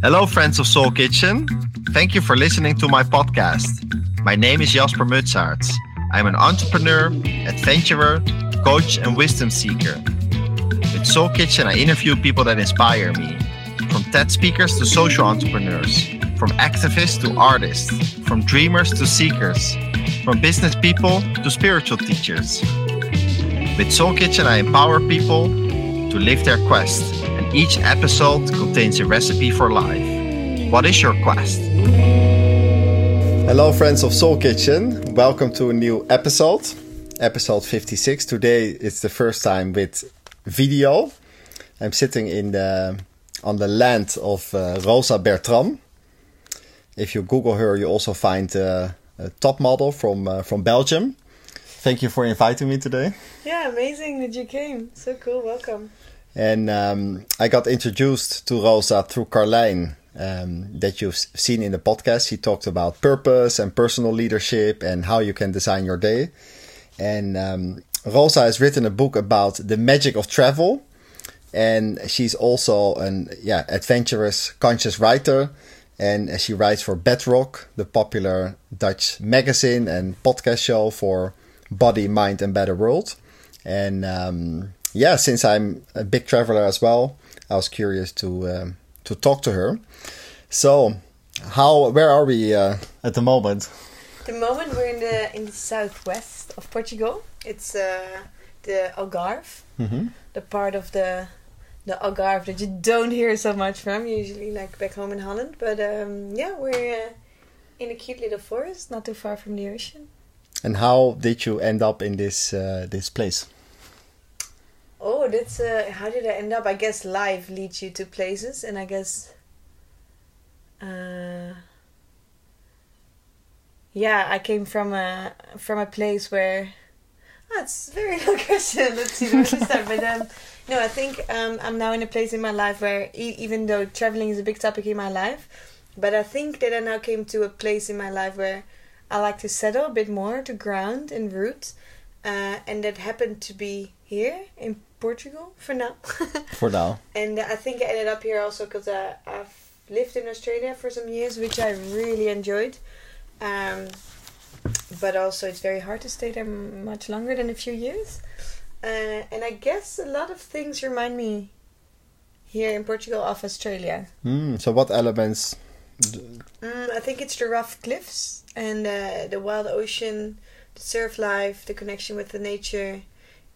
Hello, friends of Soul Kitchen. Thank you for listening to my podcast. My name is Jasper Mutsaerts. I'm an entrepreneur, adventurer, coach, and wisdom seeker. With Soul Kitchen, I interview people that inspire me from TED speakers to social entrepreneurs, from activists to artists, from dreamers to seekers, from business people to spiritual teachers. With Soul Kitchen, I empower people to live their quest, and each episode contains a recipe for life. What is your quest? Hello, friends of Soul Kitchen. Welcome to a new episode, episode 56. Today it's the first time with video. I'm sitting in the on the land of uh, Rosa Bertram. If you Google her, you also find uh, a top model from uh, from Belgium. Thank you for inviting me today. Yeah, amazing that you came. So cool. Welcome. And um, I got introduced to Rosa through Carlijn, um, that you've seen in the podcast. She talked about purpose and personal leadership and how you can design your day. And um, Rosa has written a book about the magic of travel. And she's also an yeah adventurous, conscious writer. And she writes for Bedrock, the popular Dutch magazine and podcast show for Body, Mind, and Better World. And um, yeah, since I'm a big traveler as well, I was curious to um, to talk to her. So, how where are we uh, at the moment? The moment we're in the in the southwest of Portugal. It's uh, the Algarve, Mhm. the part of the the Algarve that you don't hear so much from usually, like back home in Holland. But um, yeah, we're uh, in a cute little forest, not too far from the ocean. And how did you end up in this uh, this place? Oh, that's uh, how did I end up? I guess life leads you to places, and I guess, uh, yeah, I came from a from a place where. Oh, very long question. Let's see where to start. But um, no, I think um, I'm now in a place in my life where, e- even though traveling is a big topic in my life, but I think that I now came to a place in my life where I like to settle a bit more, to ground and root, uh, and that happened to be here in Portugal for now. For now, and I think I ended up here also because uh, I've lived in Australia for some years, which I really enjoyed. Um, but also, it's very hard to stay there much longer than a few years. Uh, and I guess a lot of things remind me here in Portugal of Australia. mm, so what elements? Mm, I think it's the rough cliffs and uh, the wild ocean, the surf life, the connection with the nature.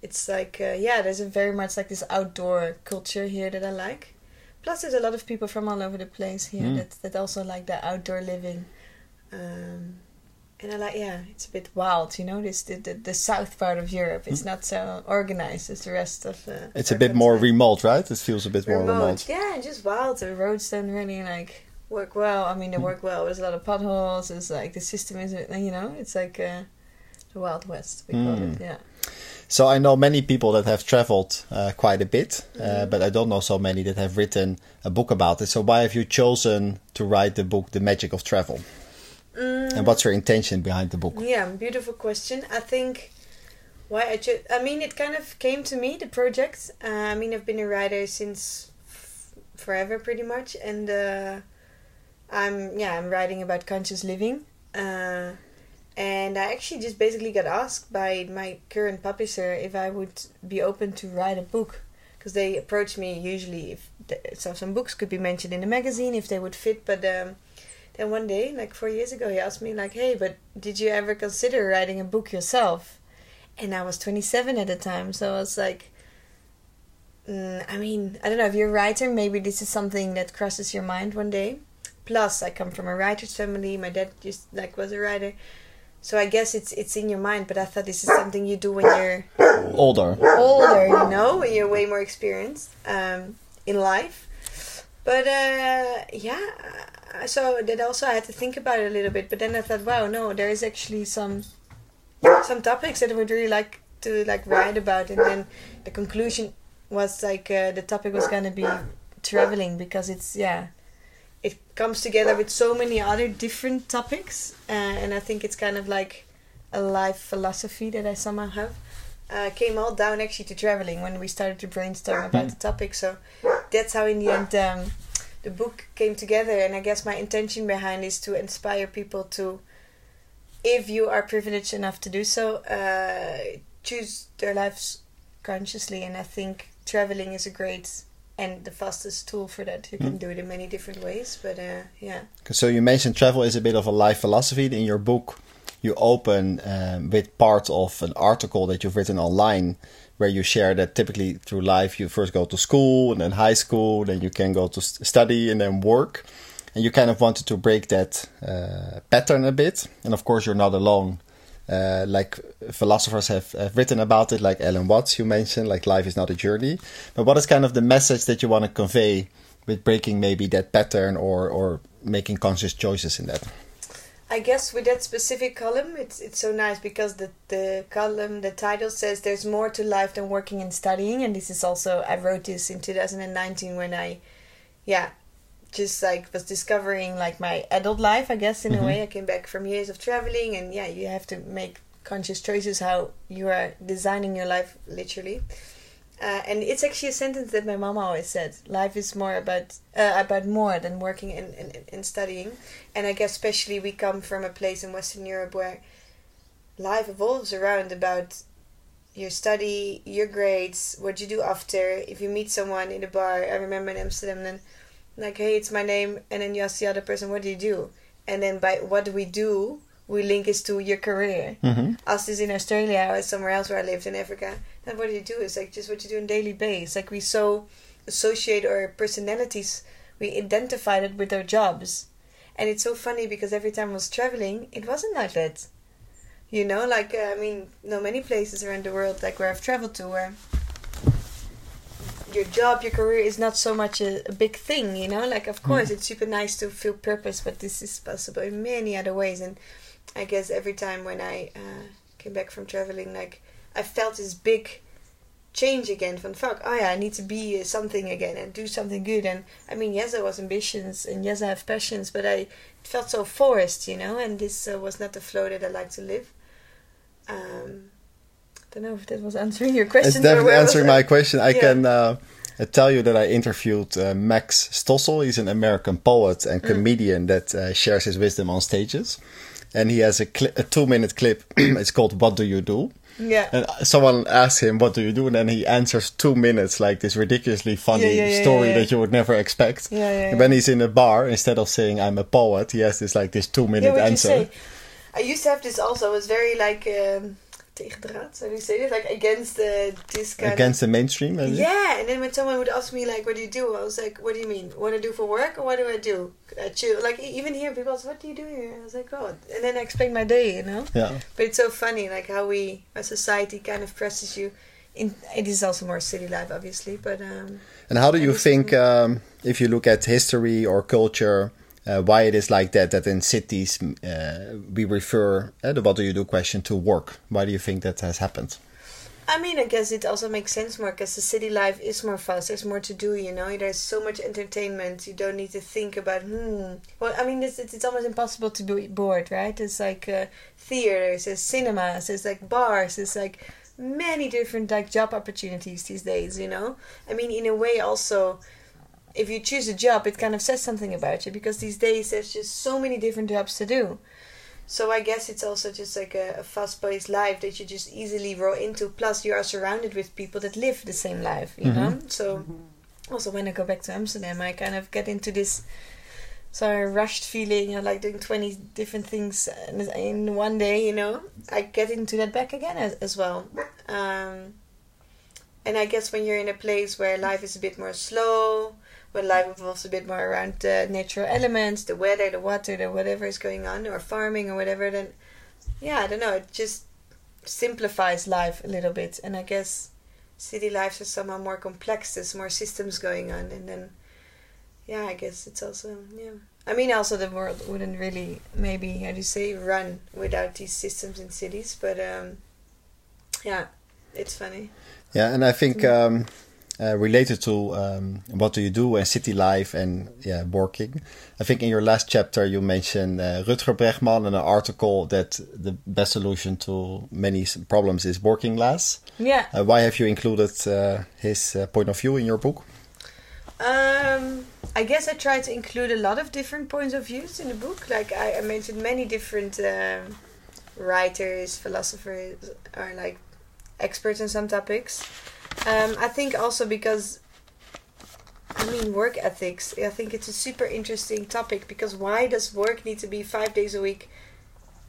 It's like, uh, yeah, there's a very much like this outdoor culture here that I like. Plus, there's a lot of people from all over the place here Mm. that, that also like the outdoor living. Um, and I like, yeah, it's a bit wild, you know, this the, the, the south part of Europe. It's not so organized as the rest of. Uh, It's a bit more remote, right? It feels a bit more remote. remote. Yeah, just wild. The roads don't really like work well. I mean, they work well. There's a lot of potholes. It's like the system is, you know, it's like uh, the Wild West. We call Mm. it. Yeah. So I know many people that have traveled uh, quite a bit, uh, Mhm. but I don't know so many that have written a book about it. So why have you chosen to write the book, The Magic of Travel? Mm, And what's your intention behind the book? Yeah, beautiful question. I think why I chose. I mean, it kind of came to me the project. Uh, I mean, I've been a writer since f- forever, pretty much, and uh, I'm yeah, I'm writing about conscious living. Uh, and I actually just basically got asked by my current publisher if I would be open to write a book because they approach me usually if th- so some books could be mentioned in the magazine if they would fit, but um, then one day, like four years ago, he asked me like, "Hey, but did you ever consider writing a book yourself?" And I was 27 at the time, so I was like, mm, I mean, I don't know if you're a writer, maybe this is something that crosses your mind one day. Plus, I come from a writer's family. My dad just like was a writer, so I guess it's it's in your mind. But I thought this is something you do when you're Older. older, you know, when you're way more experienced um, in life. But uh, yeah, uh, so that also I had to think about it a little bit. But then I thought, wow, no, there is actually some some topics that I would really like to like write about. And then the conclusion was like uh, the topic was gonna be traveling because it's yeah, it comes together with so many other different topics, uh, and I think it's kind of like a life philosophy that I somehow have. uh, came all down actually to traveling when we started to brainstorm about the topic. So that's how in the end um, the book came together. And I guess my intention behind is to inspire people to, if you are privileged enough to do so, uh, choose their lives consciously. And I think traveling is a great and the fastest tool for that. You can mm. do it in many different ways, but uh, yeah. So you mentioned travel is a bit of a life philosophy. In your book, you open um, with part of an article that you've written online, where you share that typically through life you first go to school and then high school, then you can go to study and then work, and you kind of wanted to break that uh, pattern a bit. And of course, you're not alone uh, like philosophers have, have, written about it, like Alan Watts, you mentioned, like life is not a journey. But what is kind of the message that you want to convey with breaking maybe that pattern or, or making conscious choices in that? I guess with that specific column, it's it's so nice because the the column, the title says there's more to life than working and studying, and this is also I wrote this in 2019 when I, yeah, just like was discovering like my adult life i guess in mm-hmm. a way. I came back from years of traveling and yeah you have to make conscious choices how you are designing your life literally. Uh, and it's actually a sentence that my mom always said life is more about uh, about more than working and, and, and studying. And i guess especially we come from a place in western europe where life evolves around about your study your grades what you do after. If you meet someone in a bar i remember in amsterdam then like hey it's my name and then you ask the other person what do you do? And then by what do we do we link it to your career. Mm-hmm. as is in australia or somewhere else where i lived in africa. And what do you do? Is like just what you do on daily basis. Like we so associate our personalities. We identified it with our jobs. And it's so funny because every time i was traveling it wasn't like that. You know like uh, i mean no many places around the world like where i've traveled to where your job, your career is not so much a, a big thing, you know. Like, of hmm. course, mm. it's super nice to feel purpose, but this is possible in many other ways. And I guess every time when I uh, came back from traveling, like I felt this big change again. From fuck, oh yeah, I need to be something again and do something good. And I mean, yes, I was ambitions and yes, I have passions, but I felt so forced, you know. And this uh, was not the flow that I like to live. Um, don't know if that was answering your question. It's definitely answering my question. I yeah. can uh, tell you that I interviewed uh, Max Stossel. He's an American poet and mm. comedian mm. that uh, shares his wisdom on stages. And he has a, a two minute clip. it's called What Do You Do? Yeah. And someone asks him, What do you do? And then he answers two minutes, like this ridiculously funny yeah, yeah, story that you would never expect. Yeah, And when he's in a bar, instead of saying, I'm a poet, he has this like this two minute answer. I used to have this also. It was very like. Um, tegendraad, so you say it like against the this kind against the mainstream. Maybe? Yeah, and then when someone would ask me like, "What do you do?" I was like, "What do you mean? What do I do for work, or what do I do?" I chill. Like even here, people ask, "What do you do here?" I was like, "God," and then I explain my day, you know. Yeah. But it's so funny, like how we, our society, kind of presses you. In it is also more city life, obviously, but. um And how do you think, um, if you look at history or culture? Uh, why it is like that that in cities uh, we refer uh, the what do you do question to work why do you think that has happened I mean, I guess it also makes sense more because the city life is more fast. There's more to do, you know. There's so much entertainment. You don't need to think about, hmm. Well, I mean, it's, it's almost impossible to be bored, right? It's like uh, theaters, there's cinemas, there's like bars, there's like many different like job opportunities these days, you know. I mean, in a way, also if you choose a job, it kind of says something about you because these days there's just so many different jobs to do. So I guess it's also just like a, a fast-paced life that you just easily roll into. Plus, you are surrounded with people that live the same life, you mm-hmm. know. So also when I go back to Amsterdam, I kind of get into this sort of rushed feeling, you know, like doing twenty different things in one day. You know, I get into that back again as, as well. Um, and I guess when you're in a place where life is a bit more slow, when life evolves a bit more around the natural elements, the weather, the water, the whatever is going on, or farming or whatever, then yeah, I don't know, it just simplifies life a little bit. And I guess city lives are somehow more complex, there's more systems going on, and then yeah, I guess it's also yeah. I mean, also the world wouldn't really maybe how do you say run without these systems in cities, but um, yeah, it's funny. Yeah, and I think um, uh, related to um, what do you do and city life and yeah working. I think in your last chapter you mentioned uh, Rutger Bregman in an article that the best solution to many problems is working less. Yeah. Uh, why have you included uh, his uh, point of view in your book? Um, I guess I try to include a lot of different points of views in the book. Like I, I mentioned many different um, writers, philosophers, or like experts in some topics. Um, I think also because I mean work ethics. I think it's a super interesting topic because why does work need to be five days a week,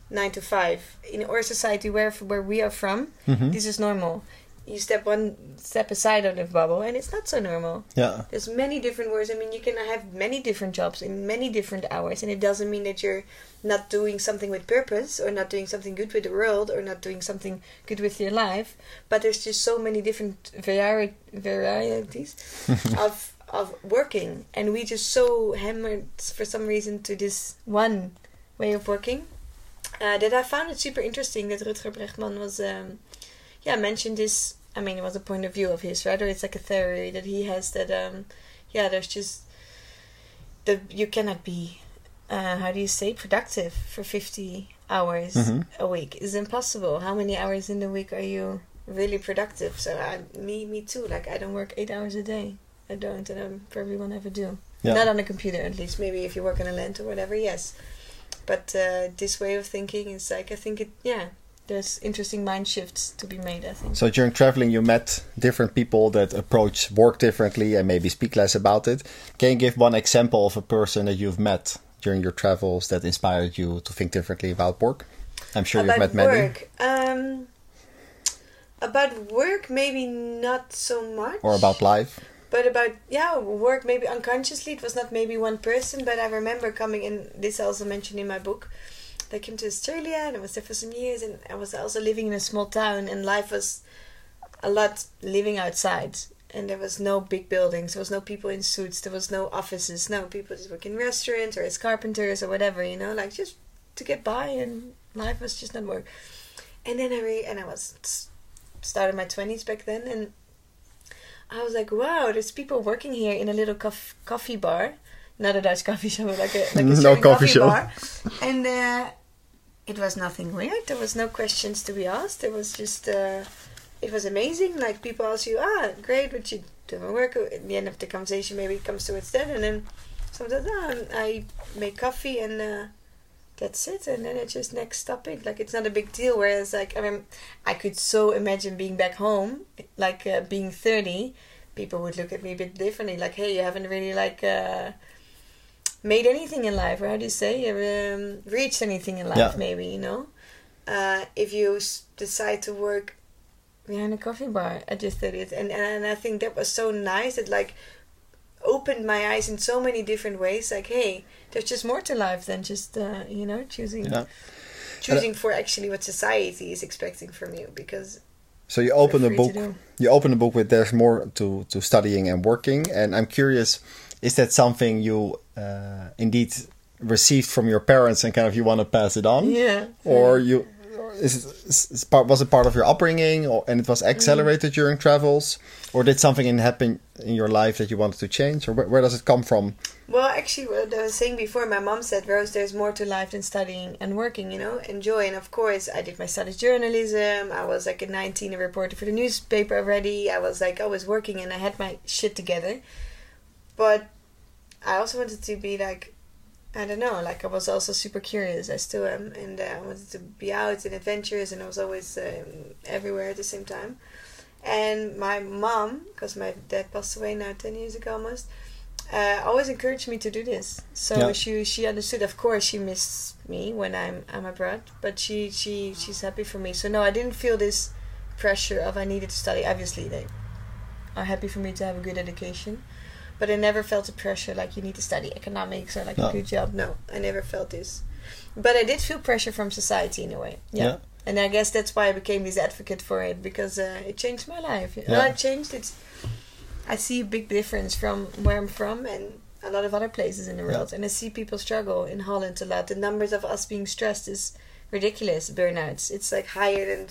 nine to five in our society where where we are from? Mhm. This is normal. You step one step aside of the bubble, and it's not so normal. Yeah, There's many different words. I mean, you can have many different jobs in many different hours, and it doesn't mean that you're not doing something with purpose, or not doing something good with the world, or not doing something good with your life. But there's just so many different vari- varieties of of working, and we just so hammered for some reason to this one way of working uh, that I found it super interesting that Rutger Bregman was, um, yeah, mentioned this. I mean, it was a point of view of his, right? Or it's like a theory that he has that, um, yeah, there's just the you cannot be, uh, how do you say, productive for fifty hours Mhm. a week. is impossible. How many hours in the week are you really productive? So I, me, me too. Like I don't work eight hours a day. I don't, and I probably will never do. Yeah. Not on a computer, at least. Maybe if you work on a land or whatever, yes. But uh, this way of thinking is like I think it. Yeah, there's interesting mind shifts to be made. I think. So during traveling, you met different people that approach work differently and maybe speak less about it. Can you give one example of a person that you've met during your travels that inspired you to think differently about work? I'm sure about you've met many. work. Um, about work, maybe not so much. Or about life. But about yeah, work maybe unconsciously. It was not maybe one person, but I remember coming in. This I also mentioned in my book. I came to Australia and I was there for some years, and I was also living in a small town, and life was a lot living outside. And there was no big buildings. There was no people in suits. There was no offices. No people just work in restaurants or as carpenters or whatever. You know, like just to get by, and life was just not work. And then I re- and I was started my twenties back then, and I was like, wow, there's people working here in a little cof- coffee bar, not a Dutch coffee shop, but like a like a No Australian coffee shop. bar, and uh, it was nothing weird. There was no questions to be asked. It was just uh, it was amazing. Like people ask you, ah, great, what you doing work? At the end of the conversation, maybe it comes to towards that, and then sometimes ah, I make coffee and. Uh, that's it and then it's just next topic like it's not a big deal whereas like i mean i could so imagine being back home like uh, being 30 people would look at me a bit differently like hey you haven't really like uh, made anything in life or how do you say um, reached anything in life Yeah. maybe you know uh, if you s- decide to work behind a coffee bar at your 30th and, and i think that was so nice that like opened my eyes in so many different ways like hey there's just more to life than just uh, you know choosing Yeah. choosing for actually what society is expecting from you because So you open the book. You open the book with there's more to to studying and working, and I'm curious, is that something you uh, indeed received from your parents and kind of you want to pass it on, yeah or you is it is- part was it part of your upbringing, or and it was accelerated during travels, or did something in happen in your life that you wanted to change, or where, where does it come from? Well, actually, what I was saying before, my mom said, Rose, there's more to life than studying and working, you know, enjoy. And of course, I did my studies journalism. I was like at 19, a reporter for the newspaper already. I was like always working and I had my shit together. But I also wanted to be like, I don't know, like I was also super curious. I still am. And uh, I wanted to be out in adventures and I was always um, everywhere at the same time. And my mom, because my dad passed away now 10 years ago almost, uh, always encouraged me to do this. So Yeah. she she understood. Of course, she missed me when I'm I'm abroad, but she she she's happy for me. So no, I didn't feel this pressure of I needed to study. Obviously, they are happy for me to have a good education, but I never felt the pressure like you need to study economics or like No. a good job. No, I never felt this. But I did feel pressure from society in a way. Yeah. Yeah. And I guess that's why I became this advocate for it because uh, it changed my life. Yeah. Well, it changed. It's I see a big difference from where I'm from and a lot of other places in the Yeah. world. And I see people struggle in Holland a lot. The numbers of us being stressed is ridiculous. Burnouts. It's like higher than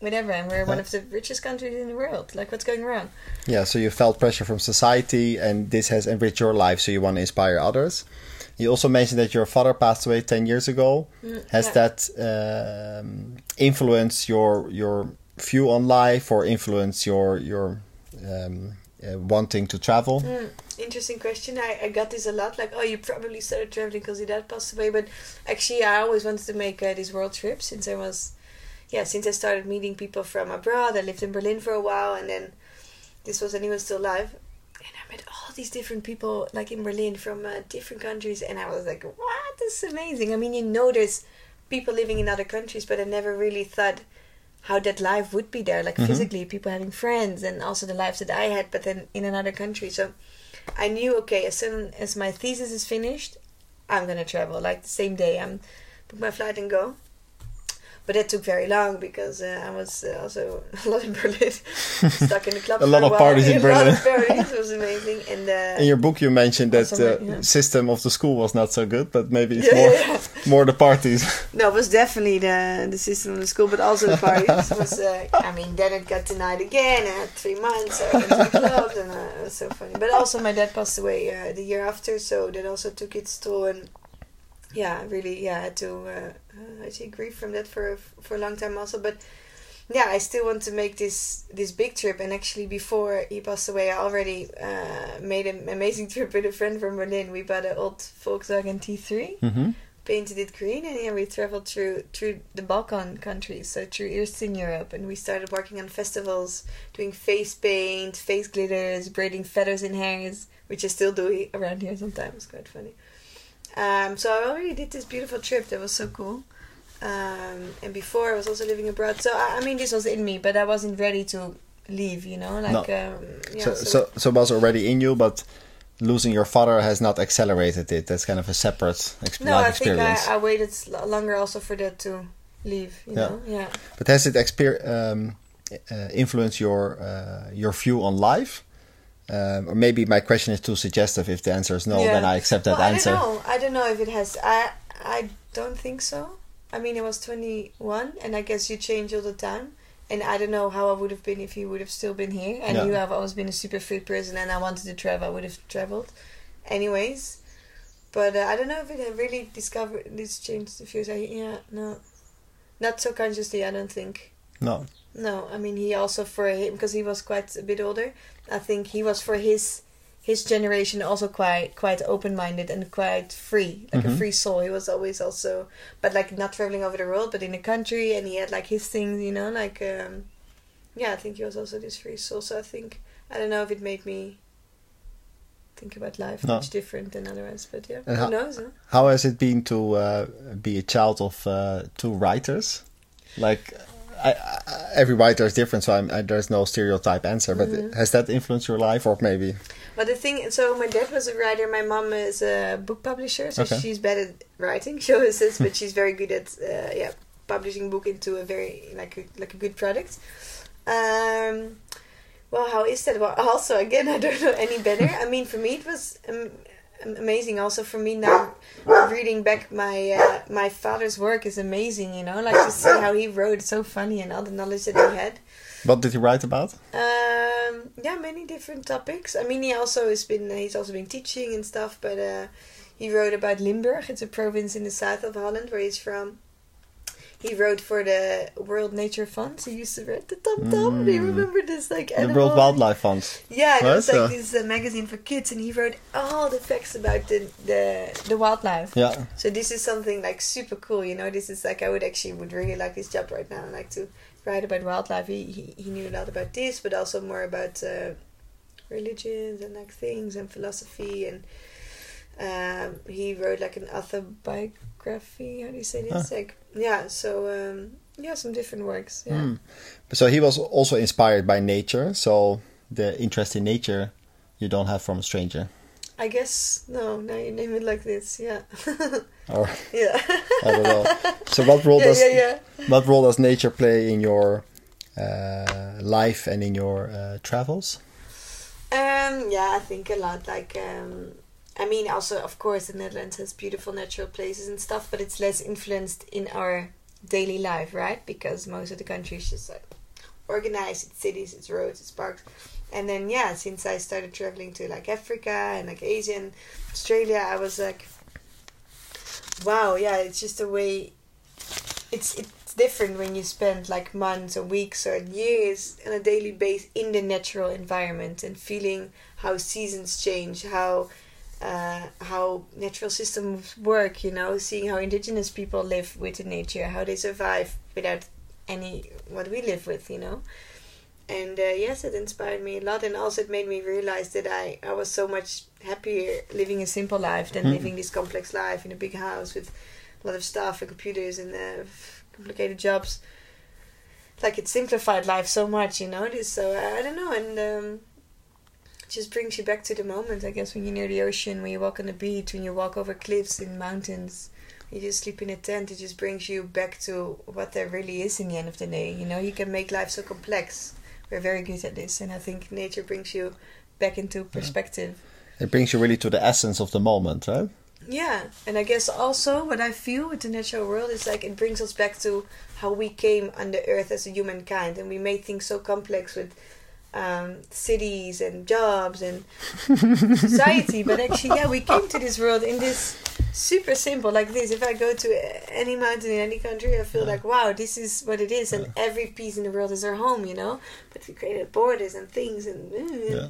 whatever, and we're one of the richest countries in the world. Like, what's going wrong? Yeah, so you felt pressure from society, and this has enriched your life, so you want to inspire others. You also mentioned that your father passed away ten years ago. Has yeah. that um, influenced your your view on life, or influenced your your um, uh, wanting to travel? Mm, interesting question. I, I got this a lot. Like, oh, you probably started traveling because your dad passed away. But actually, I always wanted to make uh, this world trip since I was, yeah, since I started meeting people from abroad. I lived in Berlin for a while, and then this was when he was still alive. And I met all these different people, like in Berlin, from uh, different countries, and I was like, "What? This is amazing!" I mean, you know, there's people living in other countries, but I never really thought how that life would be there, like Mhm. physically, people having friends, and also the lives that I had, but then in another country. So I knew, okay, as soon as my thesis is finished, I'm gonna travel. Like the same day, I'm book my flight and go. But it took very long because uh, I was uh, also a lot in Berlin, stuck in the club. A lot of parties in Berlin. parties it was amazing, and uh, In your book, you mentioned that the yeah. system of the school was not so good, but maybe it's yeah, more yeah. more the parties. No, it was definitely the the system of the school, but also the parties. Was uh, I mean, then it got denied again. I had three months. I went to the clubs, and uh, it was so funny. But also, my dad passed away uh, the year after, so that also took its toll. And yeah, really, yeah, I had to uh, uh, actually grieve from that for for a long time also. But yeah, I still want to make this this big trip. And actually, before he passed away, I already uh, made an amazing trip with a friend from Berlin. We bought an old Volkswagen T3 hmm painted it green and yeah we traveled through through the balkan countries so through eastern europe and we started working on festivals doing face paint face glitters braiding feathers in hairs which i still do around here sometimes quite funny um, so i already did this beautiful trip that was so cool um, and before i was also living abroad so I, I mean this was in me but i wasn't ready to leave you know like um, yeah, so, so so it was already in you, but losing your father has not accelerated it. That's kind of a separate exp- no i think. I, I waited longer also for that to leave you Yeah. know yeah But has it exper- um, uh, influenced your uh, your view on life? Um, or maybe my question is too suggestive. If the answer is no, Yeah. then I accept that well, answer. I don't know. I don't know if it has. I I don't think so. I mean, I was twenty one, and I guess you change all the time. And I don't know how I would have been if he would have still been here. I Yeah. knew I've always been a super fit person, and I wanted to travel. I would have traveled, anyways. But uh, I don't know if it had really discovered this changed the views. I, yeah, no, not so consciously. I don't think. No. No, I mean he also for him because he was quite a bit older. I think he was for his his generation also quite quite open minded and quite free, like Mhm. a free soul. He was always also, but like not traveling over the world, but in the country, and he had like his things, you know, like um, yeah. I think he was also this free soul. So I think I don't know if it made me think about life No. much different than otherwise, but yeah, And who how- knows? Huh? How has it been to uh, be a child of uh, two writers? Like, I, I, every writer is different, so I'm, I, there's no stereotype answer. But Mhm. has that influenced your life, or maybe? But the thing, so my dad was a writer. My mom is a book publisher, so Okay. she's bad at writing. She always says, but she's very good at uh, yeah publishing book into a very like a, like a good product. Um, well, how is that? Well, also again, I don't know any better. I mean, for me, it was um, amazing. Also, for me now, reading back my uh, my father's work is amazing. You know, like to see how he wrote, so funny, and all the knowledge that he had. What did he write about? Um, yeah, many different topics. I mean, he also has been he's also been teaching and stuff. But uh, he wrote about Limburg. It's a province in the south of Holland where he's from. He wrote for the World Nature Fund. He used to write the Tom Tom. Do you Mm. remember this? Like The animal? World Wildlife Fund. Yeah, it was like this uh, magazine for kids, and he wrote all the facts about the the, the wildlife. Yeah. So this is something like super cool, you know. This is like I would actually would really like this job right now. Like to write about wildlife. He he, he knew a lot about this, but also more about uh, religions and like things and philosophy. And um, he wrote like an autobiography. How do you say this? Like yeah. So um, yeah, some different works. Yeah. Hmm. So he was also inspired by nature. So the interest in nature you don't have from a stranger. I guess no. Now you name it like this. Yeah. Or yeah. I don't know. So what role yeah, does yeah, yeah. what role does nature play in your uh, life and in your uh, travels? Um, yeah, I think a lot. Like, um, I mean, also, of course, the Netherlands has beautiful natural places and stuff, but it's less influenced in our daily life, right? Because most of the country is just like organized, it's cities, it's roads, it's parks. And then yeah, since I started traveling to like Africa and like Asia and Australia, I was like, wow, yeah, it's just a way. It's it's different when you spend like months or weeks or years on a daily basis in the natural environment and feeling how seasons change, how uh, how natural systems work. You know, seeing how indigenous people live with the nature, how they survive without any what we live with. You know and uh, yes, it inspired me a lot, and also it made me realize that I I was so much happier living a simple life than mm. living this complex life in a big house with a lot of stuff and computers and uh, complicated jobs. Like it simplified life so much, you know. This so I don't know, and um, just brings you back to the moment. I guess when you're near the ocean, when you walk on the beach, when you walk over cliffs and mountains, you just sleep in a tent. It just brings you back to what there really is in the end of the day. You know, you can make life so complex we're very good at this, and I think nature brings you back into perspective. It brings you really to the essence of the moment, right? Yeah, and I guess also what I feel with the natural world is like it brings us back to how we came on the earth as a humankind, and we made things so complex with um, cities and jobs and society. But actually, yeah, we came to this world in this super simple like this. If I go to any mountain in any country, I feel yeah. like wow, this is what it is, and yeah. every piece in the world is our home, you know. But we created borders and things, and yeah.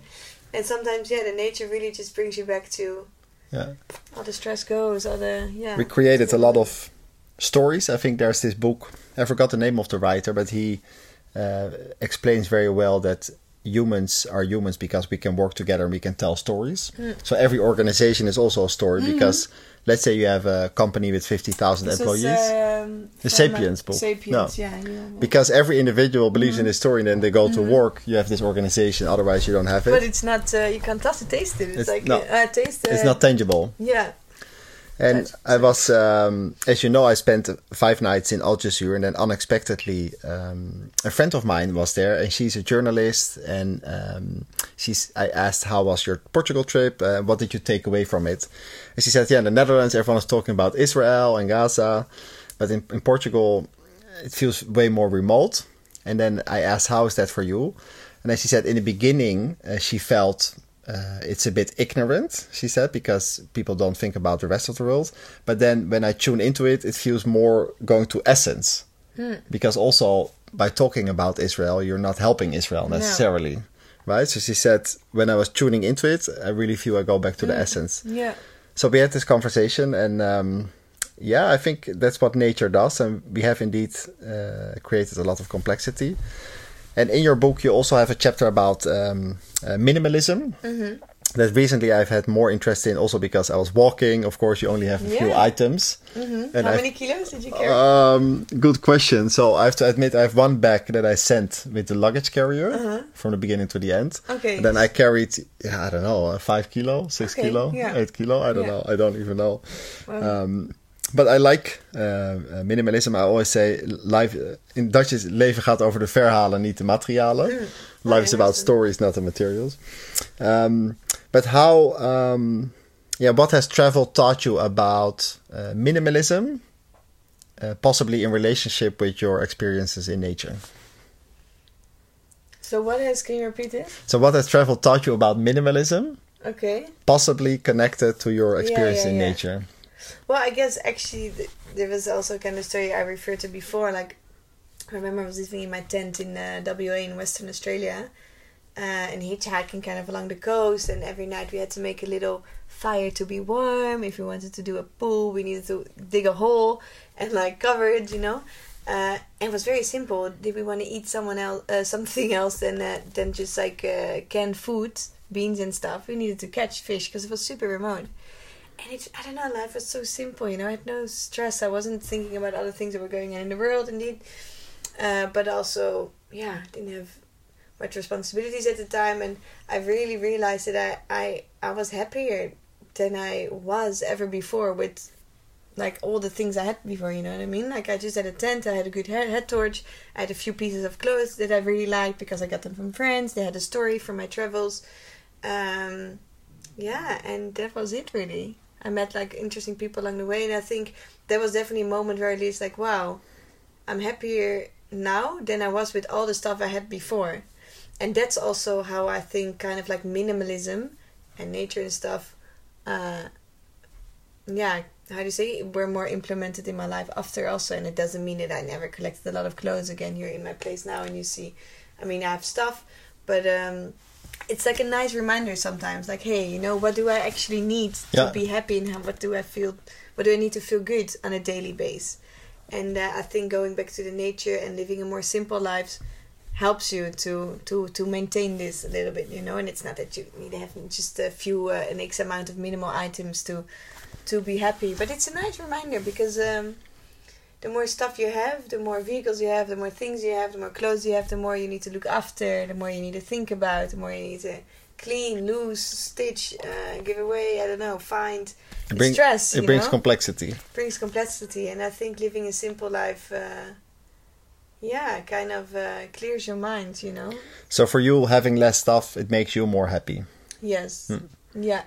and sometimes yeah, the nature really just brings you back to yeah. All the stress goes. All the yeah. We created a lot of stories. I think there's this book. I forgot the name of the writer, but he uh, explains very well that humans are humans because we can work together and we can tell stories. Mm. So every organization is also a story mm-hmm. because let's say you have a company with 50,000 employees. um, the Sapiens book. Sapiens, no. yeah, yeah, Because every individual believes mm-hmm. in this story and then they go mm-hmm. to work, you have this organization, otherwise you don't have it. But it's not, uh, you can't taste it. It's, it's like, no, uh, taste It's not tangible. Yeah. And I was, um, as you know, I spent five nights in Aljezur, and then unexpectedly, um, a friend of mine was there, and she's a journalist. And um, she's, I asked, "How was your Portugal trip? Uh, what did you take away from it?" And she said, "Yeah, in the Netherlands, everyone was talking about Israel and Gaza, but in, in Portugal, it feels way more remote." And then I asked, "How is that for you?" And then she said, in the beginning, uh, she felt uh, it's a bit ignorant, she said, because people don't think about the rest of the world. But then when I tune into it, it feels more going to essence. Hmm. Because also by talking about Israel, you're not helping Israel necessarily. No. Right? So she said, when I was tuning into it, I really feel I go back to the hmm. essence. Yeah. So we had this conversation, and um, yeah, I think that's what nature does. And we have indeed uh, created a lot of complexity. And in your book, you also have a chapter about um, uh, minimalism. Mm-hmm. That recently I've had more interest in, also because I was walking. Of course, you only have a yeah. few items. Mm-hmm. How I've, many kilos did you carry? Um, good question. So I have to admit, I have one bag that I sent with the luggage carrier uh-huh. from the beginning to the end. Okay. And then I carried, yeah, I don't know, five kilo, six okay. kilo, yeah. eight kilo. I don't yeah. know. I don't even know. Um, but I like uh, minimalism. I always say life in Dutch is leven gaat over de verhalen, niet de materialen. Mm. Life is about stories, not the materials. Um, but how, um, yeah, what has travel taught you about uh, minimalism, uh, possibly in relationship with your experiences in nature? So what has? Can you repeat it? So what has travel taught you about minimalism? Okay. Possibly connected to your experience yeah, yeah, in yeah. nature. Well, I guess actually there was also kind of story I referred to before. Like, I remember I was living in my tent in uh, WA in Western Australia, uh, and hitchhiking kind of along the coast. And every night we had to make a little fire to be warm. If we wanted to do a pool, we needed to dig a hole and like cover it, you know. Uh, and it was very simple. Did we want to eat someone else, uh, something else than uh, than just like uh, canned food, beans and stuff? We needed to catch fish because it was super remote and it, I don't know, life was so simple, you know. I had no stress. I wasn't thinking about other things that were going on in the world, indeed. Uh, but also, yeah, I didn't have much responsibilities at the time, and I really realized that I, I, I was happier than I was ever before with like all the things I had before, you know what I mean? Like I just had a tent, I had a good head, head torch, I had a few pieces of clothes that I really liked because I got them from friends. They had a story from my travels. Um, yeah, and that was it really. I met like interesting people along the way, and I think there was definitely a moment where I was like, wow, I'm happier now than I was with all the stuff I had before. And that's also how I think kind of like minimalism and nature and stuff uh yeah, how do you say were more implemented in my life after also and it doesn't mean that I never collected a lot of clothes again here in my place now and you see I mean I have stuff but um it's like a nice reminder sometimes like hey you know what do i actually need to Yeah. be happy and what do i feel what do i need to feel good on a daily base and uh, i think going back to the nature and living a more simple life helps you to to to maintain this a little bit you know and it's not that you need to have just a few uh, an x amount of minimal items to to be happy but it's a nice reminder because um the more stuff you have, the more vehicles you have, the more things you have, the more clothes you have, the more you need to look after, the more you need to think about, the more you need to clean, lose, stitch, uh, give away, I don't know, find. It, bring- stress, it brings know? complexity. brings complexity, and I think living a simple life, uh, yeah, kind of uh, clears your mind, you know? So for you, having less stuff, it makes you more happy. Yes. Hmm. Yeah.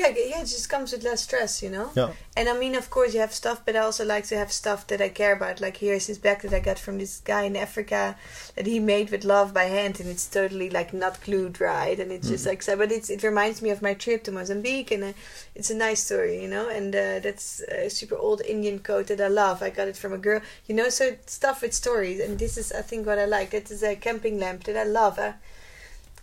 Yeah, yeah, it just comes with less stress, you know? Yeah. And I mean, of course, you have stuff, but I also like to have stuff that I care about. Like here's this bag that I got from this guy in Africa that he made with love by hand, and it's totally like not glued right, and it's just like so. But it's it reminds me of my trip to Mozambique, and uh, it's a nice story, you know. And uh, that's a super old Indian coat that I love. I got it from a girl, you know. So stuff with stories, and this is I think what I like. That is a camping lamp that I love. Uh,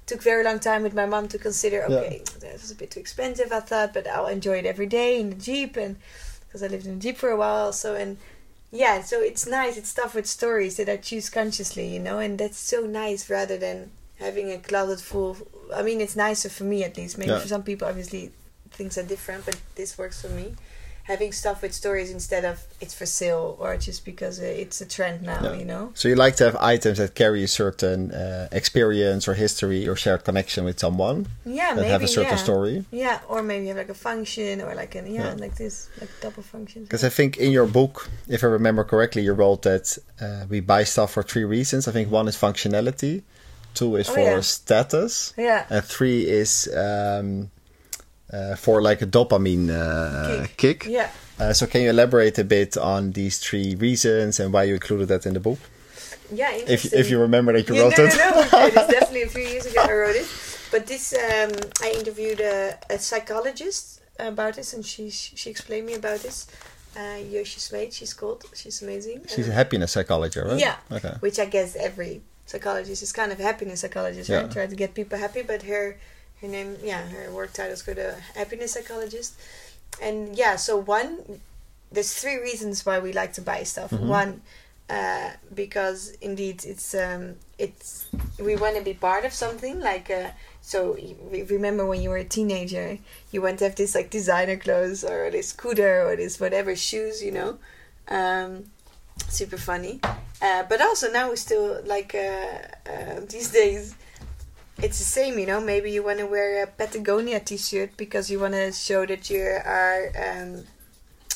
took very long time with my mom to consider Yeah. okay that was a bit too expensive i thought but i'll enjoy it every day in the jeep and because i lived in the jeep for a while so and yeah so it's nice it's stuff with stories that i choose consciously you know and that's so nice rather than having a closet full i mean it's nicer for me at least maybe Yeah. for some people obviously things are different but this works for me having stuff with stories instead of it's for sale or just because it's a trend now Yeah. you know So you like to have items that carry a certain uh, experience or history or shared connection with someone yeah that maybe have a certain yeah. story. Yeah, or maybe you have like a function or like a yeah, Yeah. like this, like double functions. Because I think in your book, if I remember correctly, you wrote that uh, we buy stuff for three reasons. I think one is functionality, two is Oh, for status, Yeah, and three is um, uh, for like a dopamine uh, Kick. kick. yeah, Uh, so can you elaborate a bit on these three reasons and why you included that in the book? yeah. If if you remember that you wrote no, it. no, no. It is definitely a few years ago I wrote it. But this, um, I interviewed a, a psychologist about this, and she she explained me about this. Uh, Yoshi Smeet, she's called. She's amazing. She's a Um, happiness psychologist, right? Yeah. Okay. which I guess every psychologist is kind of happiness psychologist, Yeah. right? Try to get people happy, but her her name, yeah, her work title is called a happiness psychologist. And yeah, so one, there's three reasons why we like to buy stuff. Mhm. One, uh, because indeed it's um, it's we want to be part of something like. Uh, so remember when you were a teenager, you want to have this like designer clothes or this scooter or this whatever shoes, you know. Um, super funny. Uh, but also now we still like uh, uh, these days. It's the same, you know. Maybe you want to wear a Patagonia T-shirt because you want to show that you are, um,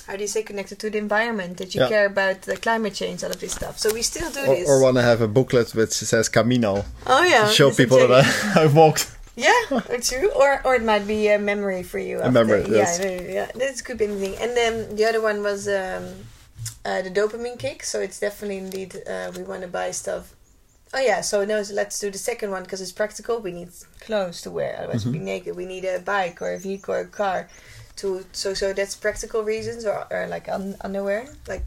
how do you say, connected to the environment, that you Yeah. care about the climate change, all of this stuff. So we still do Or, this. or want to have a booklet which says Camino oh yeah, to show people that I, I've walked. Yeah, or true. Or or it might be a memory for you. A memory, Yeah, yes. yeah, yeah. This could be anything. And then the other one was um, uh, the dopamine kick. So it's definitely indeed uh, we want to buy stuff. Oh yeah, so no, so let's do the second one because it's practical. We need clothes to wear, otherwise we'll be naked. We need a bike or a vehicle or a car. To so so that's practical reasons or, or like un- underwear, like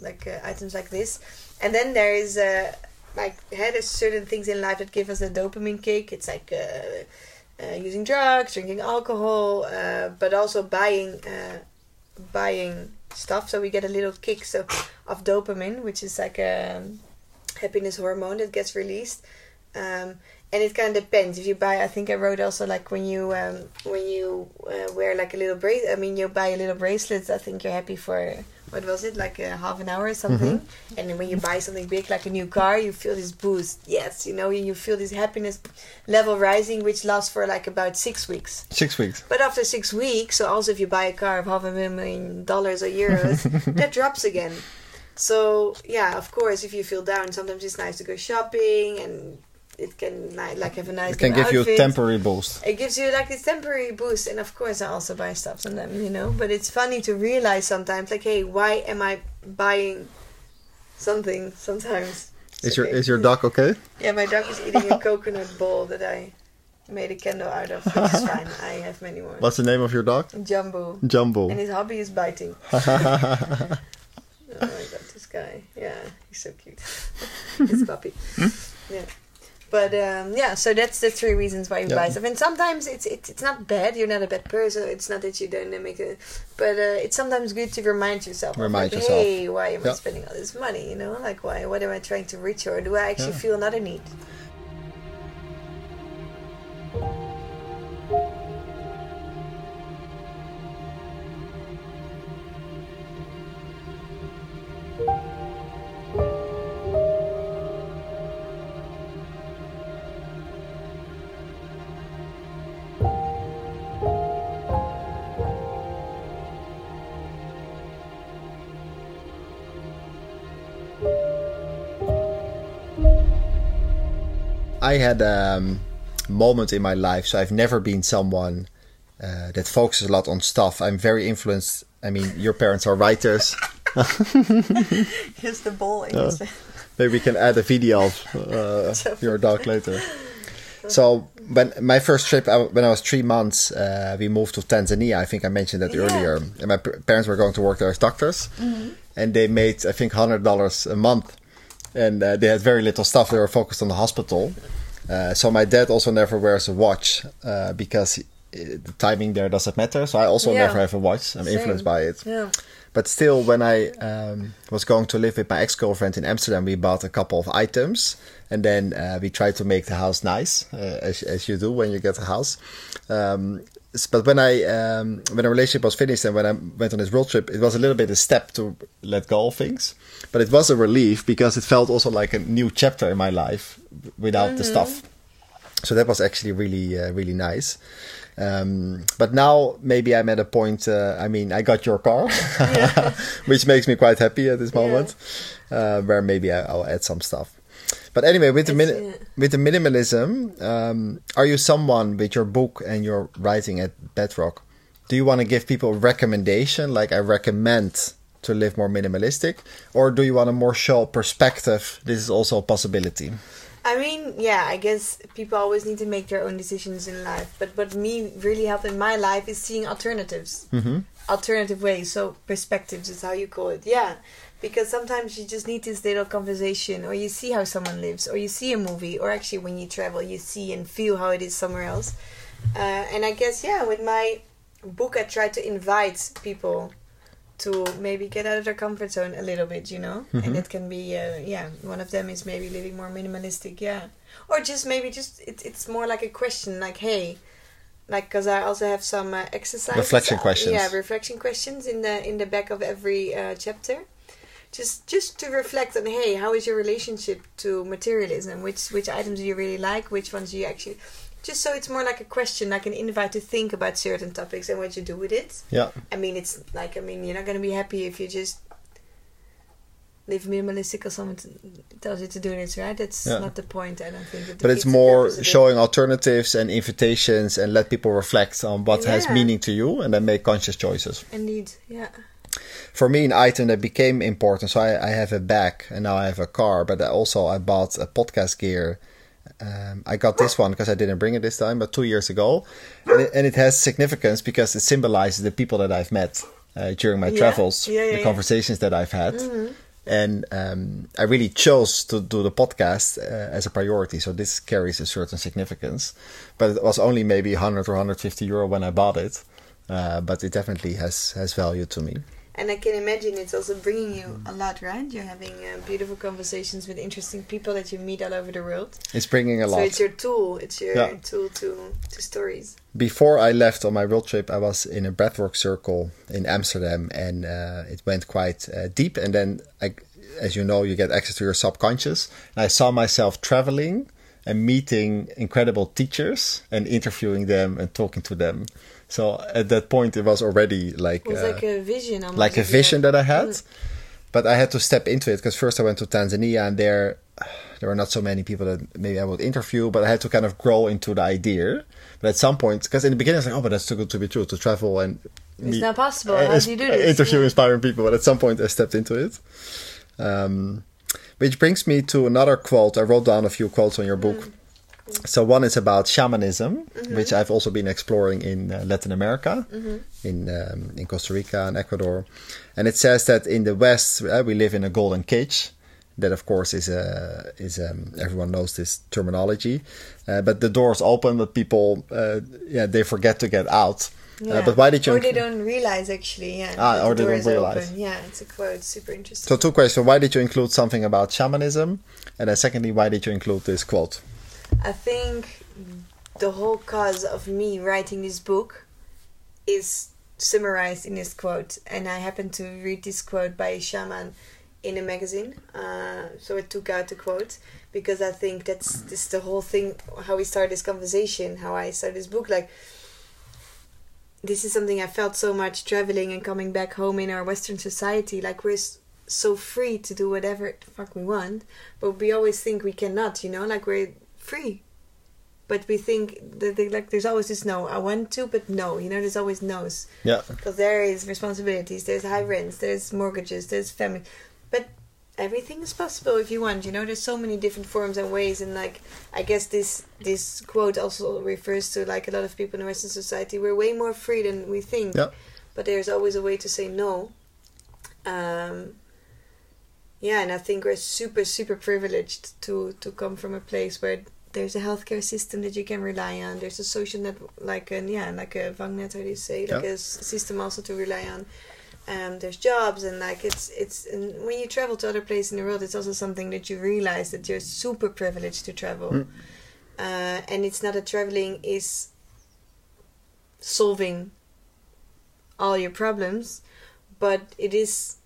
like uh, items like this. And then there is uh, like yeah, there's certain things in life that give us a dopamine kick. It's like uh, uh, using drugs, drinking alcohol, uh, but also buying uh, buying stuff. So we get a little kick so of dopamine, which is like a happiness hormone that gets released. Um, and it kind of depends if you buy. I think I wrote also like when you um, when you uh, wear like a little bracelet. I mean, you buy a little bracelet. I think you're happy for what was it like a half an hour or something. And then when you buy something big like a new car, you feel this boost. Yes, you know, you feel this happiness level rising, which lasts for like about six weeks. Six weeks. But after six weeks, so also if you buy a car of half a million dollars or euros, that drops again. So yeah, of course, if you feel down, sometimes it's nice to go shopping, and it can like have a nice. It can give you a temporary boost. It gives you like this temporary boost, and of course, I also buy stuff sometimes, you know. But it's funny to realize sometimes, like, hey, why am I buying something sometimes. It's Is your okay. is your dog okay? Yeah, my dog is eating a coconut ball that I made a candle out of, which is fine. I have many more. What's the name of your dog? Jumbo. Jumbo. And his hobby is biting. oh my god, this guy. Yeah, he's so cute. his puppy. Yeah. But um, yeah, so that's the three reasons why you Yeah. buy stuff. And sometimes it's, it's it's not bad. You're not a bad person. It's not that you don't make it. But uh, it's sometimes good to remind yourself. Remind like, yourself. Hey, why am I spending all this money? You know, like why? What am I trying to reach, or do I actually Yeah. feel another need? I had a um, moment in my life, so I've never been someone uh, that focuses a lot on stuff. I'm very influenced. I mean, your parents are writers. Here's the ball his Maybe we can add a video of uh, your dog later. So when my first trip, I, when I was three months, uh, we moved to Tanzania. I think I mentioned that Yeah. earlier. And my parents were going to work there as doctors, and they made I think hundred dollars a month, and uh, they had very little stuff. They were focused on the hospital. Uh, so my dad also never wears a watch uh, because the timing there doesn't matter. So I also Yeah. never have a watch. I'm Same. influenced by it. Yeah. But still, when I um, was going to live with my ex girlfriend in Amsterdam, we bought a couple of items, and then uh, we tried to make the house nice, uh, as as you do when you get a house. Um, but when I um, when a relationship was finished and when I went on this road trip, it was a little bit a step to let go of things. But it was a relief because it felt also like a new chapter in my life without the stuff. So that was actually really uh, really nice. Um, but now maybe I'm at a point. Uh, I mean, I got your car, which makes me quite happy at this Yeah. moment. Uh, where maybe I, I'll add some stuff. But anyway, with the min- with the minimalism, um, are you someone with your book and your writing at Bedrock? Do you want to give people a recommendation, like I recommend to live more minimalistic, or do you want a more show perspective? This is also a possibility. I mean, yeah, I guess people always need to make their own decisions in life. But what me really helped in my life is seeing alternatives, hmm alternative ways. So perspectives is how you call it. Yeah, because sometimes you just need this little conversation, or you see how someone lives, or you see a movie, or actually when you travel, you see and feel how it is somewhere else. Uh, and I guess yeah, with my book, I try to invite people to maybe get out of their comfort zone a little bit, you know. Mhm. And it can be, uh, yeah, one of them is maybe living more minimalistic, yeah, or just maybe just it, it's more like a question, like hey, like because I also have some uh, exercises, Reflection uh, questions. yeah, reflection questions in the in the back of every uh, chapter. Just, just to reflect on, hey, how is your relationship to materialism? Which, which items do you really like? Which ones do you actually? Just so it's more like a question, like an invite to think about certain topics and what you do with it. Yeah. I mean, it's like I mean, you're not gonna be happy if you just live minimalistic or someone t- tells you to do this, right? That's Yeah. not the point. I don't think. But it's more purpose of it. showing alternatives and invitations and let people reflect on what has meaning to you and then make conscious choices. Indeed, yeah. For me, an item that became important. So I, I have a bag and now I have a car, but I also I bought a podcast gear. Um, I got this one because I didn't bring it this time, but two years ago, and it, and it has significance because it symbolizes the people that I've met uh, during my Yeah. travels, Yeah, yeah, the conversations that I've had, Mm-hmm. and um, I really chose to do the podcast uh, as a priority. So this carries a certain significance, but it was only maybe 100 or 150 euro when I bought it. Uh, but it definitely has has value to me. And I can imagine it's also bringing you a lot, right? You're having uh, beautiful conversations with interesting people that you meet all over the world. It's bringing a lot. So it's your tool. It's your Yeah. tool to to stories. Before I left on my road trip, I was in a breathwork circle in Amsterdam, and uh, it went quite uh, deep. And then, I, as you know, you get access to your subconscious. And I saw myself traveling and meeting incredible teachers and interviewing them and talking to them. So at that point, it was already like It was uh, like a vision. almost like a vision that I had. Mm. But I had to step into it because first I went to Tanzania and there there were not so many people that maybe I would interview, but I had to kind of grow into the idea. But at some point, because in the beginning I was like, oh, but that's too good to be true to travel and It's meet- not possible. uh, How do you do this? interview Yeah. inspiring people. But at some point I stepped into it. Um, which brings me to another quote. I wrote down a few quotes on your book. Mm. So one is about shamanism, Mm-hmm. which I've also been exploring in uh, Latin America, Mm-hmm. in um, in Costa Rica and Ecuador, and it says that in the West uh, we live in a golden cage. That of course is a is um, everyone knows this terminology, uh, but the doors open, but people uh, yeah they forget to get out. Uh, but why did you? Or they don't realize actually, yeah. Ah, or the they don't realize. Open. Yeah, it's a quote. Super interesting. So two questions: Why did you include something about shamanism, and then secondly, why did you include this quote? I think the whole cause of me writing this book is summarized in this quote, and I happened to read this quote by a shaman in a magazine. Uh, so I took out the quote because I think that's this the whole thing. How we start this conversation, how I start this book, like. This is something I felt so much traveling and coming back home in our Western society. Like we're so free to do whatever the fuck we want, but we always think we cannot. You know, like we're free. But we think that they, like there's always this no. I want to but no. You know there's always no's. Yeah, because there is responsibilities there's high rents there's mortgages there's family. But everything is possible if you want. You know there's so many different forms and ways. And like i guess this this quote also refers to like a lot of people in western society. We're way more free than we think. Yeah. but there's always a way to say no. Um yeah and i think we're super super privileged to to come from a place where there's a healthcare system that you can rely on there's a social net like an yeah like a vangnet how do you say like Yeah. a system also to rely on um, there's jobs and like it's it's and when you travel to other places in the world it's also something that you realize that you're super privileged to travel Mm. uh, and it's not that traveling is solving all your problems but it is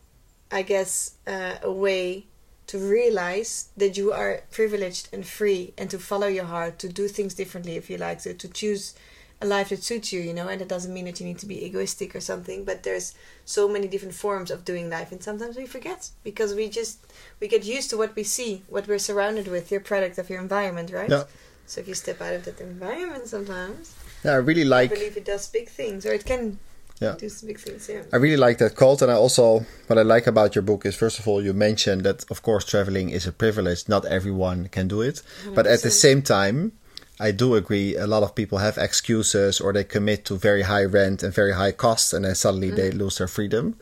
i guess uh, a way to realize that you are privileged and free and to follow your heart to do things differently if you like to to choose a life that suits you you know and it doesn't mean that you need to be egoistic or something but there's so many different forms of doing life and sometimes we forget because we just we get used to what we see what we're surrounded with your product of your environment right Yeah. so if you step out of that environment sometimes yeah. I really i like. believe it does big things or it can Yeah. do some big things yeah I really like that quote, and I also what I like about your book is first of all you mentioned that of course traveling is a privilege. Not everyone can do it, but at the same time, I do agree. A lot of people have excuses, or they commit to very high rent and very high costs, and then suddenly they lose their freedom.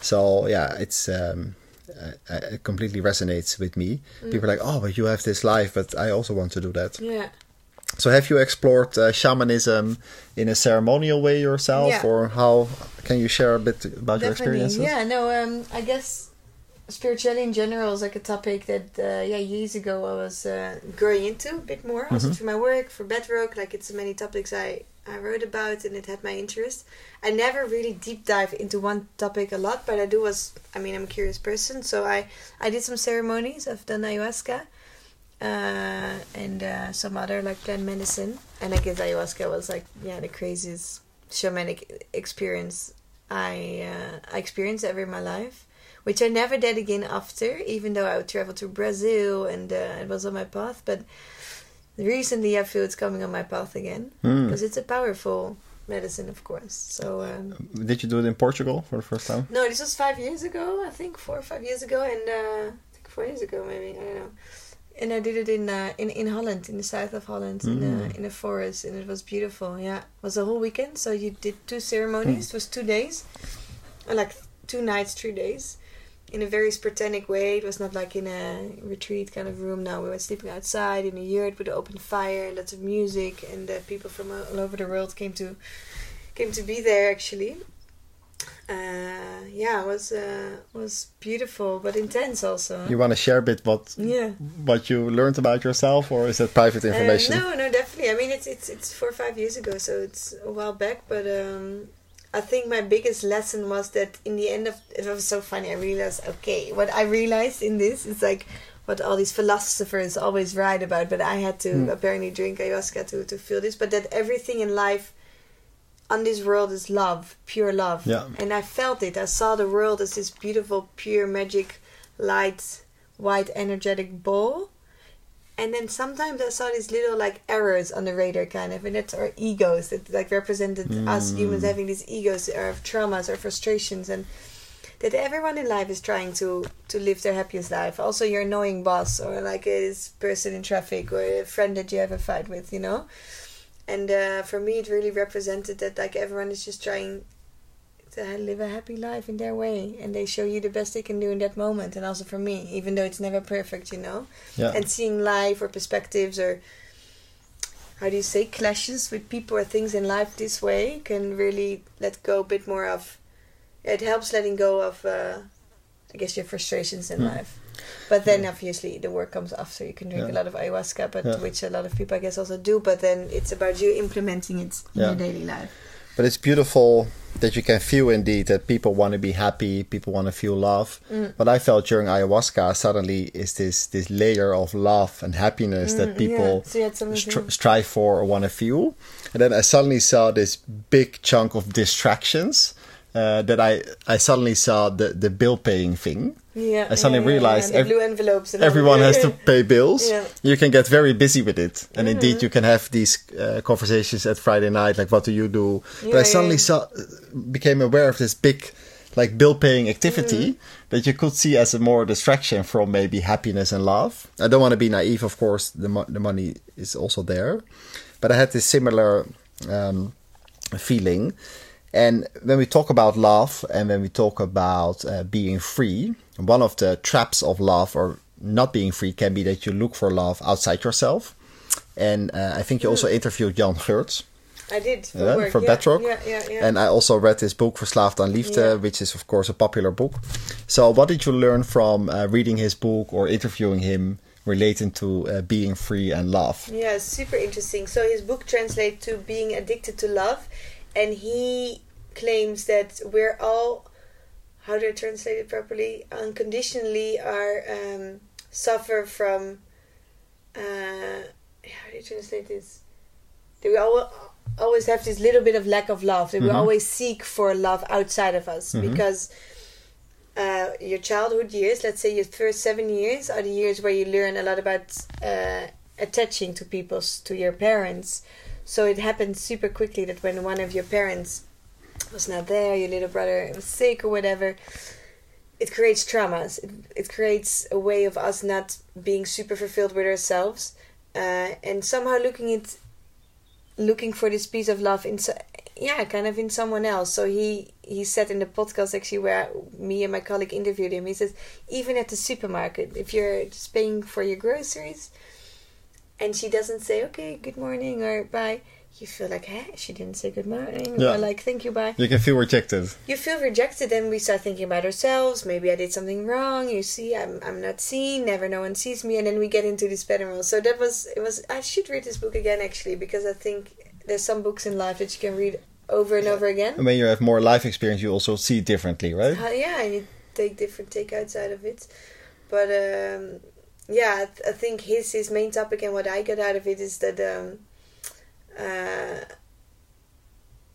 So yeah, it's. Um, uh, it completely resonates with me. People are like, "Oh, but you have this life, but I also want to do that." yeah So, have you explored uh, shamanism in a ceremonial way yourself, Yeah. or how can you share a bit about your experiences? Yeah, no, um, I guess spirituality in general is like a topic that, uh, yeah, years ago I was uh, growing into a bit more. Also Mhm. through my work for Bedrock, like it's many topics I, I wrote about and it had my interest. I never really deep dive into one topic a lot, but I do was, I mean, I'm a curious person, so I, I did some ceremonies. I've done ayahuasca. Uh, and uh, some other like plant medicine, and I guess ayahuasca was like yeah the craziest shamanic experience I uh, I experienced ever in my life, which I never did again after. Even though I would travel to Brazil and uh, it was on my path, but recently I feel it's coming on my path again Hmm. because it's a powerful medicine, of course. So um, Did you do it in Portugal for the first time? no, this was five years ago, I think four or five years ago, and uh, I think four years ago maybe I don't know. And I did it in uh, in in Holland, in the south of Holland, in a Mm. in a forest, and it was beautiful. Yeah, it was a whole weekend. So you did two ceremonies. It was two days, or like two nights, three days, in a very spartanic way. It was not like in a retreat kind of room. No, we were sleeping outside in a yurt with an open fire, lots of music, and uh, people from all over the world came to came to be there actually. Uh, yeah, it was uh, was beautiful but intense also. You want to share a bit what yeah. what you learned about yourself, or is that private information? Uh, no, no, definitely. I mean, it's it's it's four or five years ago, so it's a while back. But um, I think my biggest lesson was that in the end of it was so funny. I realized, okay, what I realized in this is like what all these philosophers always write about. But I had to Hmm. apparently drink ayahuasca to to feel this. But that everything in life on this world is love, pure love. Yeah. And I felt it. I saw the world as this beautiful, pure, magic, light, white, energetic ball. And then sometimes I saw these little like errors on the radar, kind of, and that's our egos that like represented us humans Mm. having these egos or traumas or frustrations, and that everyone in life is trying to to live their happiest life. Also, your annoying boss or like this person in traffic or a friend that you have a fight with, you know. And uh, for me, it really represented that like everyone is just trying to live a happy life in their way, and they show you the best they can do in that moment. And also for me, even though it's never perfect, you know. Yeah. And seeing life or perspectives or how do you say clashes with people or things in life this way can really let go a bit more of it helps letting go of uh, i guess your frustrations in Hmm. life but then obviously the work comes after you can drink Yeah. a lot of ayahuasca but Yeah. which a lot of people i guess also do but then it's about you implementing it in Yeah. your daily life But it's beautiful that you can feel indeed that people want to be happy, people want to feel love. Mm. What I felt during ayahuasca suddenly is this this layer of love and happiness that Mm, people yeah. so you had something str- to- strive for or want to feel. And then I suddenly saw this big chunk of distractions. Uh, that I, I suddenly saw the, the bill paying thing. yeah I suddenly yeah, realized yeah, ev- blue envelopes and Everyone has to pay bills. Yeah. You can get very busy with it, and Mm-hmm. indeed, you can have these uh, conversations at Friday night, like "What do you do?" Yeah, but I suddenly saw, became aware of this big, like bill paying activity Mm-hmm. that you could see as a more distraction from maybe happiness and love. I don't want to be naive, of course. The mo- the money is also there, but I had this similar um, feeling. And when we talk about love and when we talk about uh, being free, one of the traps of love or not being free can be that you look for love outside yourself. And uh, I think you also interviewed Jan Geraedts i did for, yeah, work. for yeah, Bedrock. yeah yeah yeah And I also read his book Verslaafd aan Liefde, Yeah. which is, of course, a popular book. So, what did you learn from uh, reading his book or interviewing him relating to uh, being free and love? Yeah, super interesting. So his book translates to being addicted to love, and he claims that we're all, how do I translate it properly? Unconditionally are um, suffer from. Uh, how do you translate this? That we all, always have this little bit of lack of love. That we Mhm. always seek for love outside of us Mhm. because. Uh, your childhood years, let's say your first seven years, are the years where you learn a lot about uh, attaching to people, to your parents. So it happens super quickly that when one of your parents was not there, your little brother was sick or whatever, it creates traumas. It, it creates a way of us not being super fulfilled with ourselves, uh, and somehow looking it, looking for this piece of love in, yeah, kind of in someone else. So he he said in the podcast actually where me and my colleague interviewed him. He says even at the supermarket, if you're just paying for your groceries, and she doesn't say okay, good morning or bye. You feel like, hey, she didn't say good morning, Yeah. or like, thank you, bye You can feel rejected. you feel rejected and we start thinking about ourselves. Maybe i did something wrong. You see i'm, I'm not seen. Never no one sees me. And then we get into this pattern so that was it was i should read this book again actually because i think there's some books in life that you can read over and over again. And when you have more life experience, you also see differently, right? uh, yeah and you take different take out of it. But um, yeah I, th- I think his his main topic and what i got out of it is that um, uh,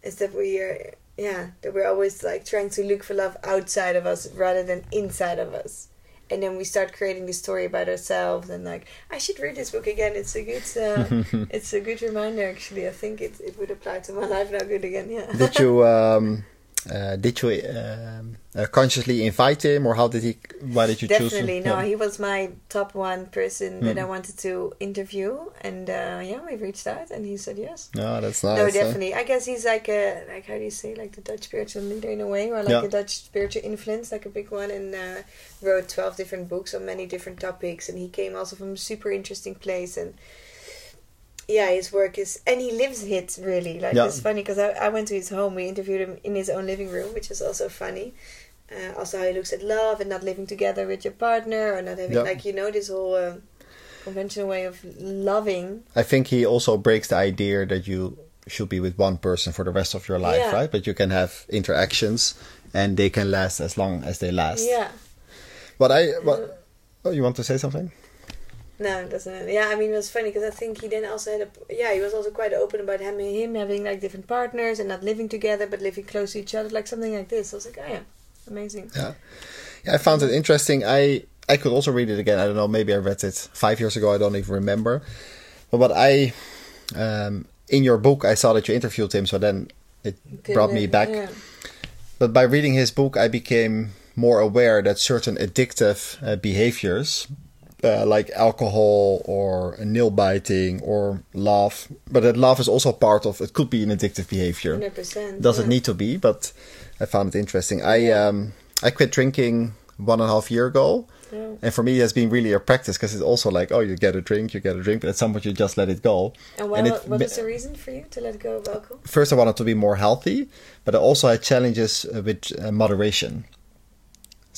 is that we are yeah that we're always like trying to look for love outside of us rather than inside of us. And then we start creating this story about ourselves and like i should read this book again. It's a good uh, it's a good reminder actually. I think it, it would apply to my life now good again yeah. Did you um, uh, did you um, uh, consciously invite him, or how did he? Why did you choose? Definitely, no. Yeah. He was my top one person that Hmm. I wanted to interview, and uh, yeah, we reached out, and he said yes. No, that's nice. no, huh? definitely. I guess he's like a like how do you say like the Dutch spiritual leader in a way, or like Yeah. a Dutch spiritual influence, like a big one, and uh, wrote twelve different books on many different topics. And he came also from a super interesting place, and yeah, his work is and he lives it really. Like Yeah. it's funny because I, I went to his home. We interviewed him in his own living room, which is also funny. Uh, also, how he looks at love and not living together with your partner, or not having Yeah. like you know this whole um, conventional way of loving. I think he also breaks the idea that you should be with one person for the rest of your life, Yeah. right? But you can have interactions, and they can last as long as they last. Yeah. But I, what? Oh, you want to say something? No, it doesn't. Yeah, I mean, it was funny because I think he then also had a. Yeah, he was also quite open about him, him having like different partners and not living together but living close to each other, like something like this. I was like, oh yeah, amazing. Yeah. Yeah, I found it interesting. I I could also read it again. I don't know. Maybe I read it five years ago. I don't even remember. But what I, um, in your book, I saw that you interviewed him. So then it brought me back. Yeah. but by reading his book, I became more aware that certain addictive uh, behaviors, uh, like alcohol or nail biting or love, but that love is also part of it. Could be an addictive behavior. 100%. Doesn't yeah. need to be, but I found it interesting. I um I quit drinking one and a half year ago. Yeah. And for me, it has been really a practice because it's also like, oh, you get a drink, you get a drink, but at some point you just let it go. And, well, And it what was the reason for you to let go of alcohol? First, I wanted to be more healthy, but I also had challenges uh, with uh, moderation.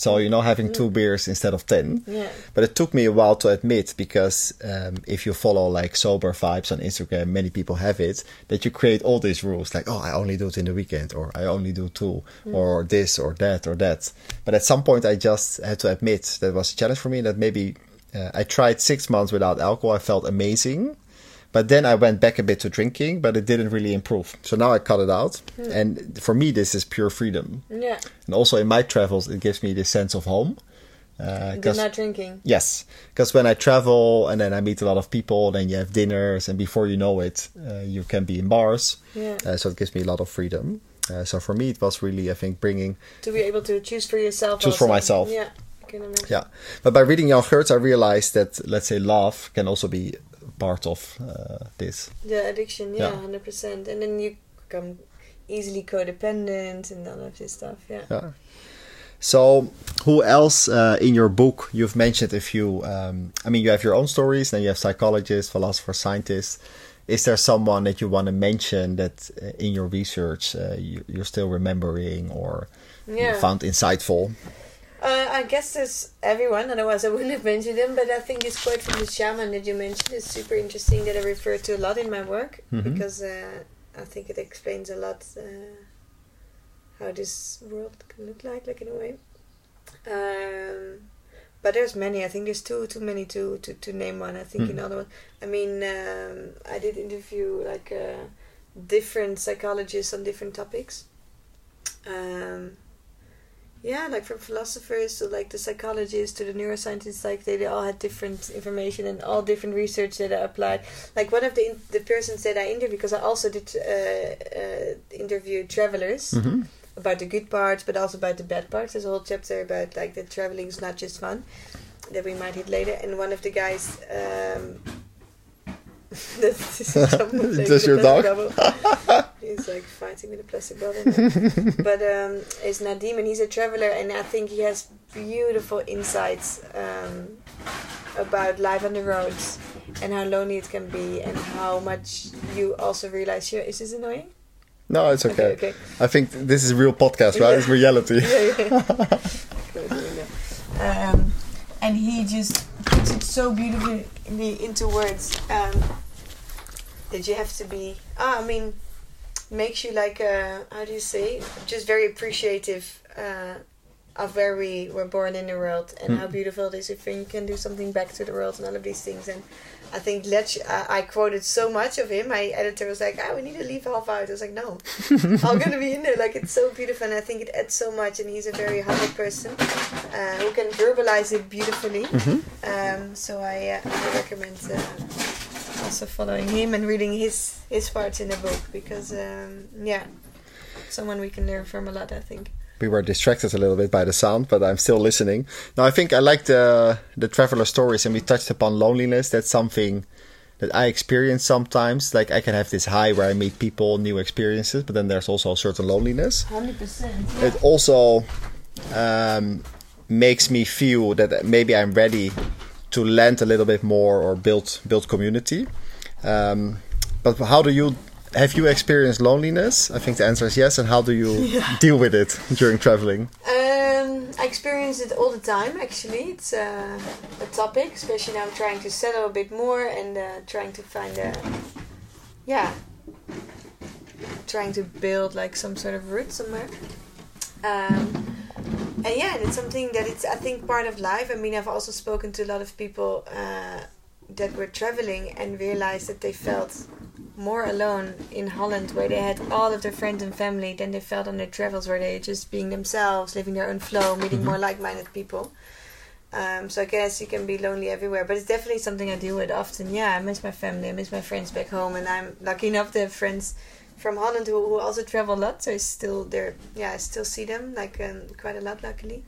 So, you know, having two beers instead of 10. Yeah. But it took me a while to admit because um, if you follow like sober vibes on Instagram, many people have it that you create all these rules like, oh, I only do it in the weekend, or I only do two, or this, or that, or that. But at some point, I just had to admit that was a challenge for me. That maybe uh, I tried six months without alcohol, I felt amazing. But then I went back a bit to drinking, but it didn't really improve. So now I cut it out. And for me, this is pure freedom. Yeah. And also in my travels, it gives me this sense of home. Uh, You're not drinking. Yes, because when I travel and then I meet a lot of people, then you have dinners, and before you know it, uh, you can be in bars. Yeah. Uh, so it gives me a lot of freedom. Uh, so for me, it was really, I think, bringing to be able to choose for yourself. Choose for myself. Yeah. I can imagine. yeah. But by reading Jan Geraedts, I realized that let's say love can also be part of uh, this. The addiction, yeah, Yeah. hundred percent. And then you become easily codependent and all of this stuff. Yeah. Yeah. So, who else uh, in your book? You've mentioned a few. Um, I mean, you have your own stories, then you have psychologists, philosophers, scientists. Is there someone that you want to mention that uh, in your research uh, you, you're still remembering or Yeah. found insightful? Uh, I guess there's everyone, otherwise I wouldn't have mentioned him. But I think this quote from the shaman that you mentioned is super interesting that I refer to a lot in my work Mhm. because uh, I think it explains a lot uh, how this world can look like, like in a way. Um, but there's many. I think there's too too many to to, to name one. I think Hmm. another one. I mean, um, I did interview like uh, different psychologists on different topics. Um, yeah, like from philosophers to like the psychologists to the neuroscientists, like they, they all had different information and all different research that I applied. Like one of the in- the persons that I interviewed, because I also did uh, uh, interview travelers Mm-hmm. about the good parts, but also about the bad parts. There's a whole chapter about like that traveling is not just fun that we might hit later. And one of the guys. Um, this is someone playing Does with a your dog? he's like fighting with a plastic bottle. but um, it's Nadim, and he's a traveler, and I think he has beautiful insights um, about life on the roads and how lonely it can be, and how much you also realize. Here, is this annoying? No, it's okay. okay. I think this is a real podcast, right? Yeah. It's reality. yeah, yeah. Um, and he just puts it so beautifully into words um, that you have to be. Ah, I mean, makes you like uh, how do you say? Just very appreciative uh, of where we were born in the world and how Mm. beautiful it is if you can do something back to the world and all of these things. And I think Letch, uh, I quoted so much of him. My editor was like, "Ah, we need to leave half out." I was like, "No, I'm gonna be in there." Like it's so beautiful, and I think it adds so much. And he's a very humble person uh, who can verbalize it beautifully. Mhm. Um, so I, uh, I recommend uh, also following him and reading his his parts in the book because um, yeah, someone we can learn from a lot. I think. We were distracted a little bit by the sound, but I'm still listening. Now, I think I like the the traveler stories, and we touched upon loneliness. That's something that I experience sometimes. Like I can have this high where I meet people, new experiences, but then there's also a certain loneliness. Hundred percent. It also um, makes me feel that maybe I'm ready to land a little bit more or build build community. Um, but how do you have you experienced loneliness? I think the answer is yes. And how do you deal with it during traveling? Um, I experience it all the time. Actually, it's uh, a topic, especially now I'm trying to settle a bit more and uh, trying to find a, yeah, trying to build like some sort of root somewhere. Um, and yeah, and it's something that it's I think part of life. I mean, I've also spoken to a lot of people uh, that were traveling and realized that they felt more alone in Holland, where they had all of their friends and family, than they felt on their travels, where they just being themselves, living their own flow, meeting more like-minded people. Um, so I guess you can be lonely everywhere, but it's definitely something I deal with often. Yeah, I miss my family, I miss my friends back home, and I'm lucky enough to have friends from Holland who, who also travel a lot. So I still there. Yeah, I still see them like um, quite a lot, luckily.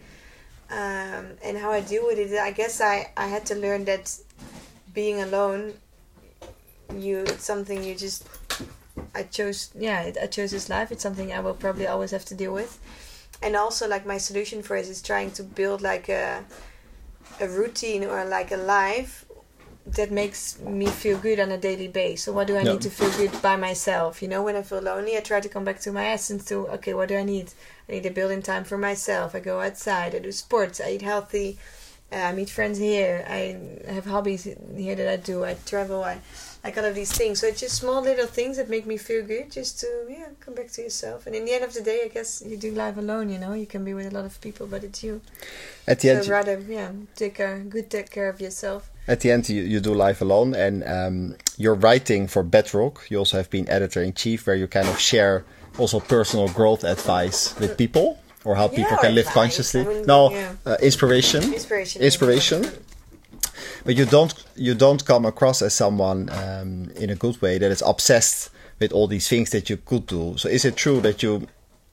Um, and how I deal with it, I guess I I had to learn that being alone, you it's something you just. I chose yeah I chose this life. It's something I will probably always have to deal with, and also like my solution for it is trying to build like a a routine or like a life that makes me feel good on a daily basis. So what do I Yeah. need to feel good by myself? You know, when I feel lonely, I try to come back to my essence. To okay, what do I need? I need a building time for myself. I go outside. I do sports. I eat healthy. Uh, I meet friends here. I have hobbies here that I do. I travel. I like all of these things. So it's just small little things that make me feel good. Just to yeah, come back to yourself. And in the end of the day, I guess you do life alone. You know, you can be with a lot of people, but it's you. At the end, so rather, yeah, take care, good take care of yourself. at the end, you, you do life alone, and um, you're writing for Bedrock. You also have been editor in chief, where you kind of share also personal growth advice with people, or how people can live advice. consciously. I mean, no, yeah. uh, inspiration. Inspiration. Inspiration. But you don't you don't come across as someone um, in a good way that is obsessed with all these things that you could do. So is it true that you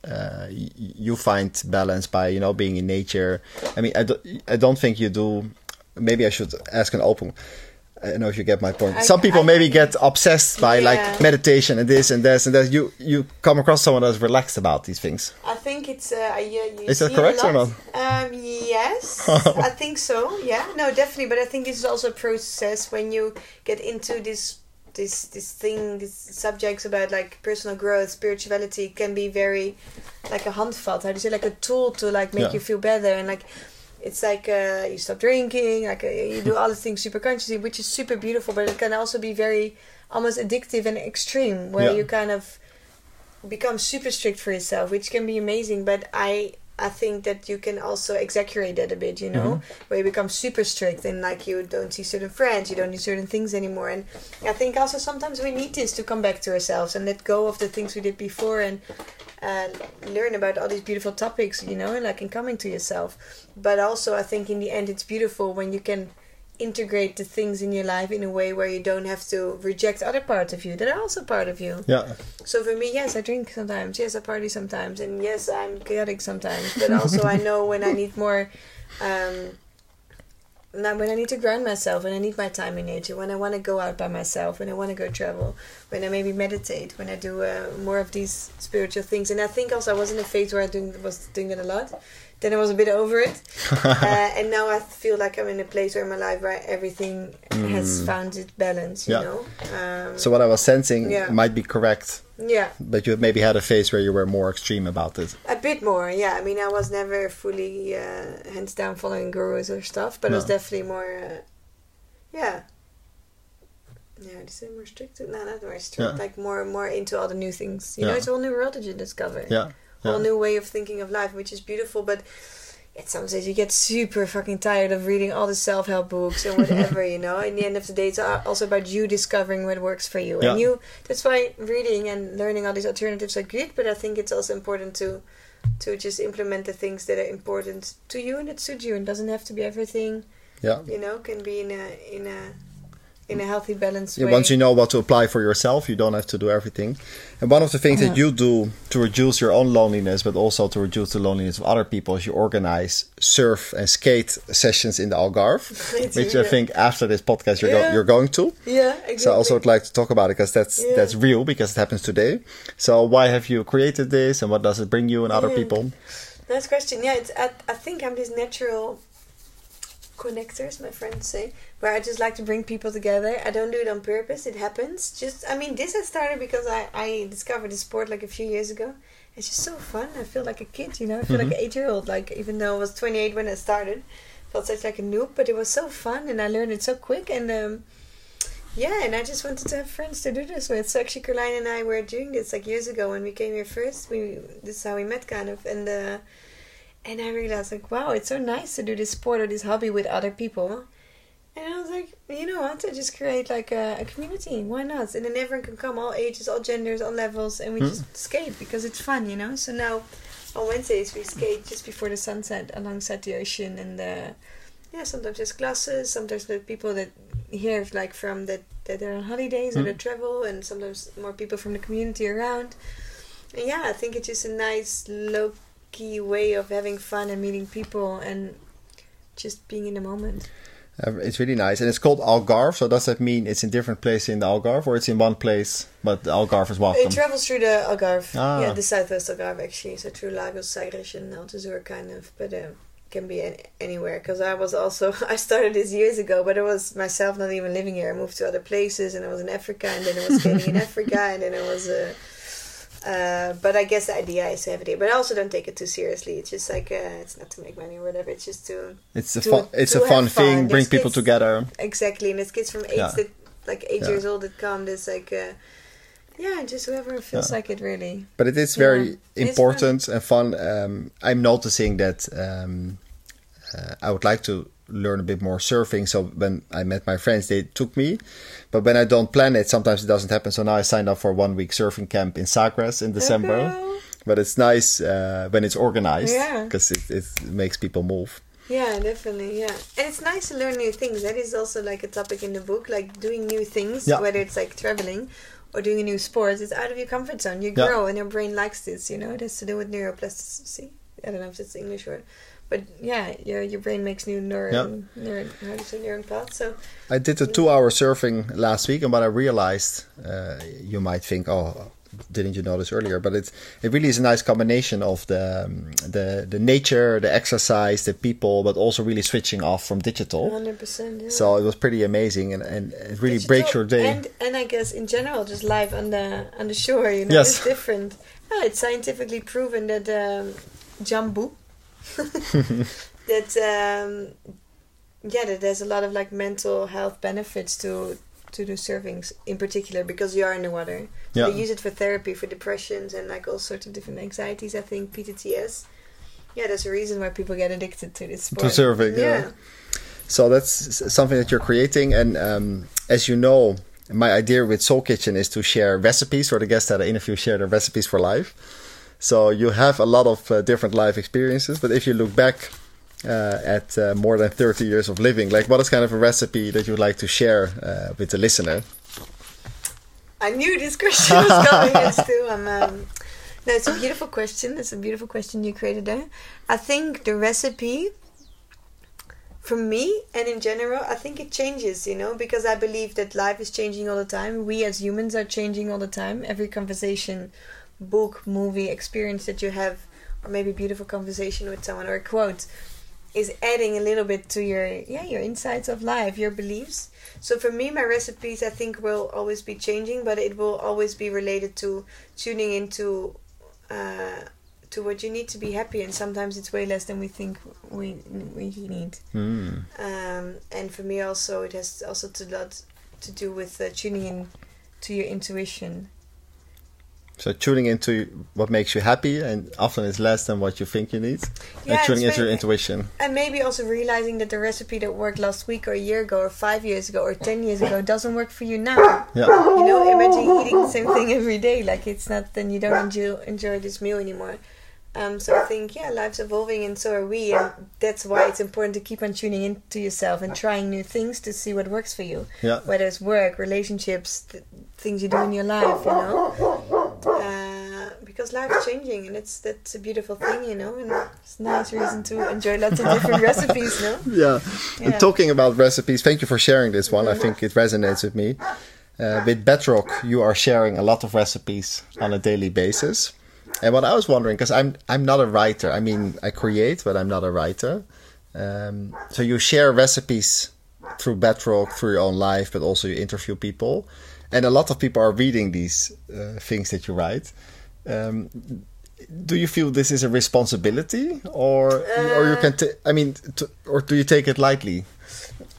uh, you find balance by you know being in nature? I mean, I, do, I don't think you do. Maybe I should ask an open. I don't know if you get my point. I- Some people I- maybe get obsessed by Yeah. like meditation and this and this and that. You you come across someone that's relaxed about these things. I think it's uh, you, you Is that correct a or not? Um, yes, I think so. Yeah, no, definitely. But I think this is also a process when you get into this this this thing, these subjects about like personal growth, spirituality can be very like a handvat. How do you say like a tool to like make Yeah. you feel better and like. It's like uh, you stop drinking, like uh, you do all the things super consciously, which is super beautiful. But it can also be very almost addictive and extreme, where Yeah. you kind of become super strict for yourself, which can be amazing. But I I think that you can also exaggerate that a bit, you know, where you become super strict and like you don't see certain friends, you don't do certain things anymore. And I think also sometimes we need this to come back to ourselves and let go of the things we did before and and learn about all these beautiful topics, you know, and like in coming to yourself. But also, I think in the end, it's beautiful when you can integrate the things in your life in a way where you don't have to reject other parts of you that are also part of you. Yeah, So for me, yes, I drink sometimes. Yes, I party sometimes, and yes, I'm chaotic sometimes. But also, I know when I need more. Um, now, when I need to ground myself, when I need my time in nature, when I want to go out by myself, when I want to go travel, when I maybe meditate, when I do uh, more of these spiritual things, and I think also I was in a phase where I doing, was doing that a lot. Then I was a bit over it, uh, and now I feel like I'm in a place where in my life where everything has found its balance. You Yeah. know. Um, So what I was sensing Yeah. might be correct, yeah. but you maybe had a phase where you were more extreme about it. A bit more, yeah. I mean, I was never fully uh, hands down following gurus or stuff, but it was definitely more, uh, yeah. Yeah, is it more strict? No, not more strict. Yeah. Like more, more into all the new things. You know, it's all new world that you discover. Yeah, whole new way of thinking of life, which is beautiful. But at some stage, you get super fucking tired of reading all the self help books and whatever. you know, in the end of the day, it's also about you discovering what works for you. Yeah. And you, that's why reading and learning all these alternatives are good. But I think it's also important to to just implement the things that are important to you and that suit you. And doesn't have to be everything. Yeah. You know, can be in a in a in a healthy, balance Yeah, way. once you know what to apply for yourself, you don't have to do everything. And one of the things that you do to reduce your own loneliness, but also to reduce the loneliness of other people, is you organize surf and skate sessions in the Algarve, which I think after this podcast you're, go- you're going to. yeah, exactly. So I also would like to talk about it because that's Yeah. that's real because it happens today. So why have you created this, and what does it bring you and other Yeah. people? Nice question. Yeah, it's, I, I think I'm this natural connector, as my friends say, where I just like to bring people together. I don't do it on purpose. It happens. Just, I mean, this has started because I, I discovered the sport like a few years ago. It's just so fun. I feel like a kid, you know. I feel like an eight year old. Like even though I was 28 when I started, felt such like a noob, but it was so fun and I learned it so quick. And um, yeah, and I just wanted to have friends to do this with. So actually, Caroline and I were doing this like years ago when we came here first. We this is how we met, kind of, and uh, and I realized like, wow, it's so nice to do this sport or this hobby with other people. And I was like, you know what? I just create like a, a community. Why not? And then everyone can come, all ages, all genders, all levels, and we Hmm. just skate because it's fun, you know. So now on Wednesdays we skate just before the sunset alongside the ocean, and uh, yeah, sometimes there's classes, sometimes there's people that hear like from that that they're on holidays or they travel, and sometimes more people from the community around. And yeah, I think it's just a nice low key way of having fun and meeting people and just being in the moment. Uh, it's really nice, and it's called Algarve. So does that mean it's in different places in the Algarve, or it's in one place, but the Algarve is welcome? It travels through the Algarve, Ah. yeah, the southwest Algarve actually, so through Lagos, Sagres, and Aljezur kind of, but um, can be any, anywhere. Because I was also I started this years ago, but it was myself not even living here. I moved to other places, and I was in Africa, and then I was skating in Africa, and then I was. Uh, uh, but I guess the idea is to have it here. But I also don't take it too seriously. It's just like uh, it's not to make money or whatever. It's just to It's a to- fun. It's a fun thing. fun. Bring There's people together. Exactly, and it's kids from eight Yeah. that like eight Yeah. years old that come. There's like, uh, yeah, just whoever feels Yeah. like it really. But it is very important and fun. Um, I'm noticing that um, uh, I would like to learn a bit more surfing. So when I met my friends, they took me. But when I don't plan it, sometimes it doesn't happen. So now I signed up for a one week surfing camp in Sagres in December. Okay. But it's nice uh, when it's organized Yeah. because it, it makes people move. Yeah, definitely. Yeah, and it's nice to learn new things. That is also like a topic in the book, like doing new things, Yeah. whether it's like traveling or doing a new sport. It's out of your comfort zone. You Yeah. grow, and your brain likes this. You know, it has to do with neuroplasticity. I don't know if it's the English word, but yeah, your your brain makes new neuron, neuron how do you say neuron paths. So I did a two hour surfing last week, and what I realized, uh, you might think, oh, didn't you notice earlier? But it it really is a nice combination of the um, the the nature, the exercise, the people, but also really switching off from digital. hundred percent. So it was pretty amazing, and, and it really breaks your day. And and I guess in general, just life on the on the shore, you know, Yes. it's different. Yeah, it's scientifically proven that um, jambu, that um, yeah, that there's a lot of like mental health benefits to to do surfing in particular because you are in the water. So Yeah. They use it for therapy for depressions and like all sorts of different anxieties. I think PTTS. Yeah, there's a reason why people get addicted to this sport. To surfing, yeah. So that's something that you're creating, and um, as you know, my idea with Soul Kitchen is to share recipes for the guests that I interview. Share their recipes for life. So you have a lot of uh, different life experiences, but if you look back uh, at uh, more than 30 years of living, like what is kind of a recipe that you would like to share uh, with the listener? I knew this question was coming. It's too. Um, um, no, it's a beautiful question. It's a beautiful question you created there. I think the recipe, for me and in general, I think it changes. You know, because I believe that life is changing all the time. We as humans are changing all the time. Every conversation, book, movie, experience that you have, or maybe beautiful conversation with someone or a quote, is adding a little bit to your yeah your insights of life, your beliefs. So for me, my recipes I think will always be changing, but it will always be related to tuning into uh, to what you need to be happy, and sometimes it's way less than we think we we need. Mm. Um, and for me, also it has also to lot to do with uh, tuning in to your intuition. So tuning into what makes you happy, and often it's less than what you think you need, Yeah, and tuning into your intuition. And maybe also realizing that the recipe that worked last week or a year ago or five years ago or ten years ago doesn't work for you now. Yeah. You know, imagine eating the same thing every day. Like it's not, then you don't enjoy enjoy this meal anymore. Um, so I think yeah, life's evolving and so are we, and that's why it's important to keep on tuning into yourself and trying new things to see what works for you. Yeah. Whether it's work, relationships, th- things you do in your life, you know. Uh, because life's changing and it's that's a beautiful thing, you know, and it's a nice reason to enjoy lots of different recipes, no? Yeah. Yeah. And talking about recipes, thank you for sharing this one. I think it resonates with me. Uh, with Bedrock, you are sharing a lot of recipes on a daily basis. And what I was wondering, because I'm I'm not a writer. I mean, I create, but I'm not a writer. Um, so you share recipes through Bedrock, through your own life, but also you interview people, and a lot of people are reading these uh, things that you write. Um, do you feel this is a responsibility, or or you can? ta- I mean, t- or do you take it lightly?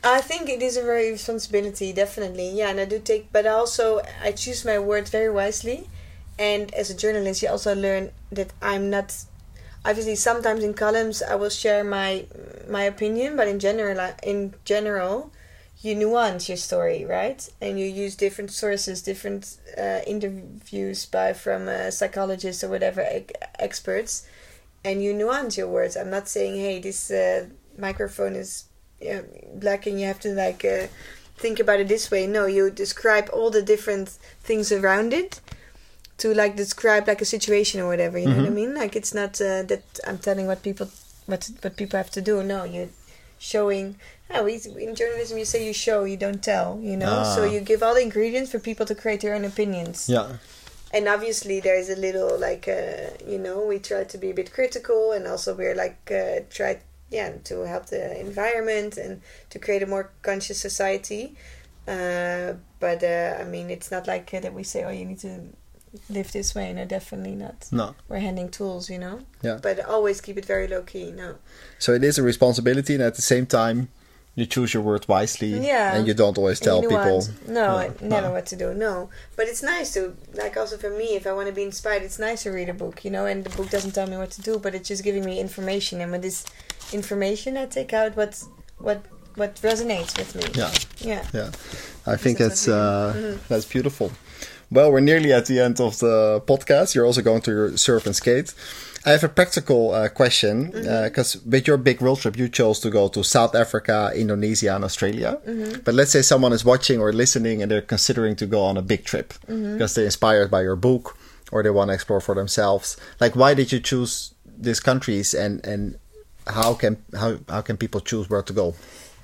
I think it is a very responsibility, definitely. Yeah, and I do take, but also I choose my words very wisely. And as a journalist, you also learn that I'm not. Obviously, sometimes in columns I will share my my opinion, but in general, in general, you nuance your story, right? And you use different sources, different uh, interviews by from uh, psychologists or whatever ex- experts, and you nuance your words. I'm not saying, hey, this uh, microphone is yeah, black and you have to like uh, think about it this way. No, you describe all the different things around it to like describe like a situation or whatever. You know what I mean? Like it's not uh, that I'm telling what people what what people have to do. No, you're showing. Oh, we, in journalism, you say you show, you don't tell. You know, so Ah. you give all the ingredients for people to create their own opinions Yeah. and obviously there's a little like uh, you know we try to be a bit critical and also we're like uh, try yeah to help the environment and to create a more conscious society uh, but uh, i mean it's not like uh, that we say oh you need to live this way no definitely not No. we're handing tools you know Yeah. but always keep it very low key no So it is a responsibility, and at the same time, you choose your words wisely. Yeah. And you don't always And tell people. No, I never no. what to do. No, but it's nice to like also for me if I want to be inspired, it's nice to read a book, you know. And the book doesn't tell me what to do, but it's just giving me information, and with this information, I take out what what what resonates with me. Yeah. yeah. Yeah, I think that's uh. Mhm. that's beautiful. Well, we're nearly at the end of the podcast. You're also going to your surf and skate. I have a practical uh, question Mm-hmm. because with your big world trip, you chose to go to South Africa, Indonesia, and Australia. Mm-hmm. But let's say someone is watching or listening and they're considering to go on a big trip Mm-hmm. because they're inspired by your book or they want to explore for themselves. Like, why did you choose these countries and and how can how how can people choose where to go?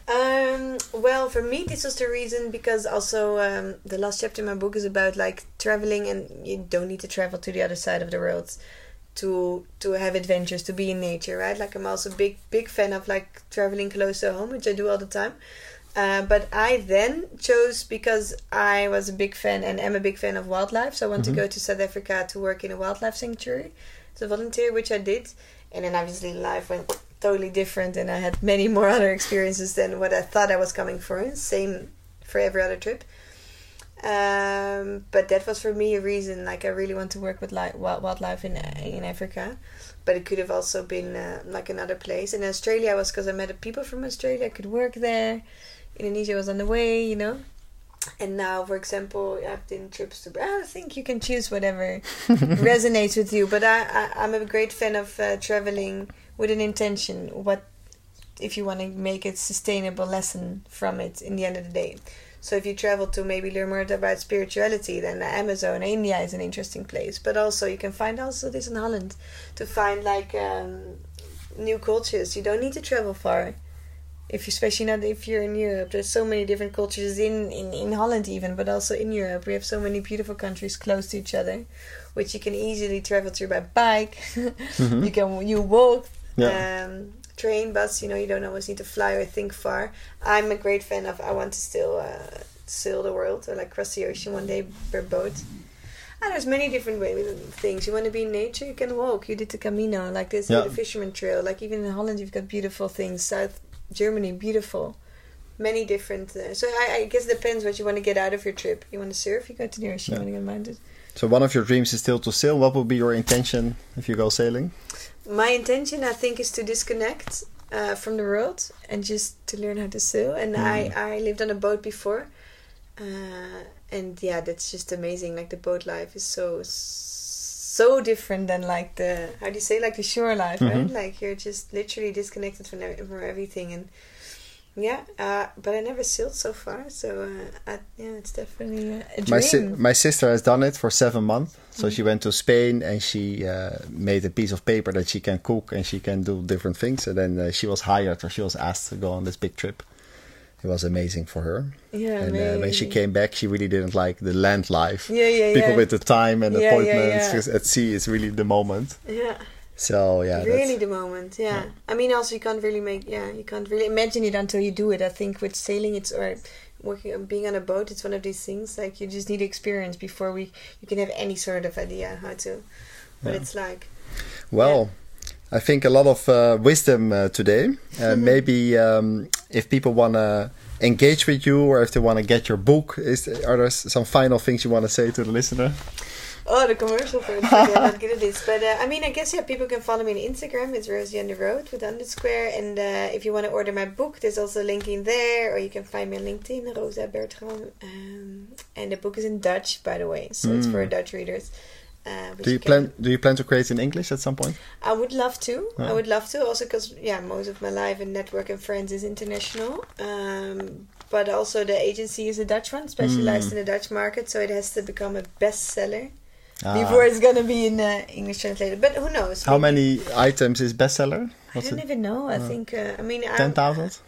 Um, well, for me, this was the reason because also um, the last chapter in my book is about like traveling, and you don't need to travel to the other side of the world to to have adventures, to be in nature, right? Like I'm also a big big fan of like traveling close to home, which I do all the time. Uh, but I then chose because I was a big fan and am a big fan of wildlife. So I want to go to South Africa to work in a wildlife sanctuary to volunteer, which I did. And then obviously life went totally different, and I had many more other experiences than what I thought I was coming for. Same for every other trip. Um, but that was for me a reason. Like I really want to work with li- wild wildlife in in Africa, but it could have also been uh, like another place. In Australia was because I met people from Australia. I could work there. Indonesia was on the way, you know. And now, for example, I've done trips to. I think you can choose whatever resonates with you. But I, I I'm a great fan of uh, traveling with an intention. What if you want to make a sustainable lesson from it in the end of the day? So if you travel to maybe learn more about spirituality, then the Amazon, India is an interesting place. But also you can find also this in Holland to find like um, new cultures. You don't need to travel far. If you, especially not if you're in Europe, there's so many different cultures in, in, in Holland even, but also in Europe. We have so many beautiful countries close to each other, which you can easily travel through by bike. You can you walk, Yeah. um, train, bus. You know, you don't always need to fly or think far. I'm a great fan of. I want to still uh, sail the world or like cross the ocean one day per boat. And there's many different way, things. You want to be in nature, you can walk. You did the Camino, like this, Yeah. the Fisherman Trail. Like even in Holland, you've got beautiful things. South Germany, beautiful. Many different. Uh, so I, I guess it depends what you want to get out of your trip. You want to surf, you go to the ocean. Yeah. You want to go mountains. So one of your dreams is still to sail. What would be your intention if you go sailing? My intention, I think, is to disconnect uh, from the world and just to learn how to sail. And I, I lived on a boat before, uh, and yeah, that's just amazing. Like the boat life is so so different than like the how do you say like the shore life, right? Mhm. Like you're just literally disconnected from, from everything and. Yeah, uh, but I never sailed so far, so uh, I, yeah, it's definitely a, a dream. My si- my sister has done it for seven months. So she went to Spain and she uh, made a piece of paper that she can cook and she can do different things. And then uh, she was hired or she was asked to go on this big trip. It was amazing for her. yeah, and uh, when she came back, she really didn't like the land life. yeah, yeah, People yeah. with the time and Yeah, yeah, appointments yeah. 'cause at sea is really the moment. yeah. So yeah, really the moment yeah. i mean also you can't really make yeah you can't really imagine it until you do it i think with sailing it's or working on being on a boat it's one of these things like you just need experience before we you can have any sort of idea how to what Yeah. it's like Well, I think a lot of uh, wisdom uh, today. Uh, maybe um, if people want to engage with you or if they want to get your book, is are there some final things you want to say to the listener? Oh the commercial for it I'm not good at this but uh, i mean i guess yeah people can follow me on instagram it's rosie on the road with underscore and uh, if you want to order my book there's also a link in there or you can find me on linkedin rosa bertram um, and the book is in dutch by the way so it's for Mm. dutch readers uh, Do you can- plan Do you plan to create it in English at some point? I would love to. I would love to also because yeah, most of my life and network and friends is international. Um, but also the agency is a Dutch one, specialized Mm. in the Dutch market, so it has to become a bestseller Ah. before it's gonna be in uh, English translated. But who knows? How maybe- many items is bestseller? I don't it? even know. I think. Uh, I mean, Ten thousand.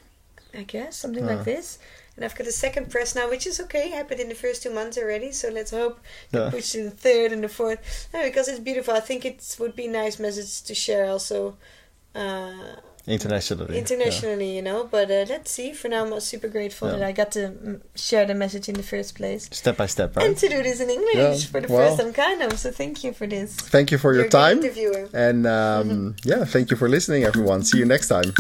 I guess something Ah. like this. And I've got a second press now, which is okay. Happened in the first two months already, so let's hope Yeah. to push to the third and the fourth. No, because it's beautiful. I think it would be nice message to share also uh, Internationally. internationally, you know. But uh, let's see. For now, I'm super grateful Yeah. that I got to mm, share the message in the first place. Step by step, right And to do this in English Yeah, for the well. first time, kind of. So thank you for this. Thank you for your You're time. interviewer. And um, yeah, thank you for listening, everyone. See you next time.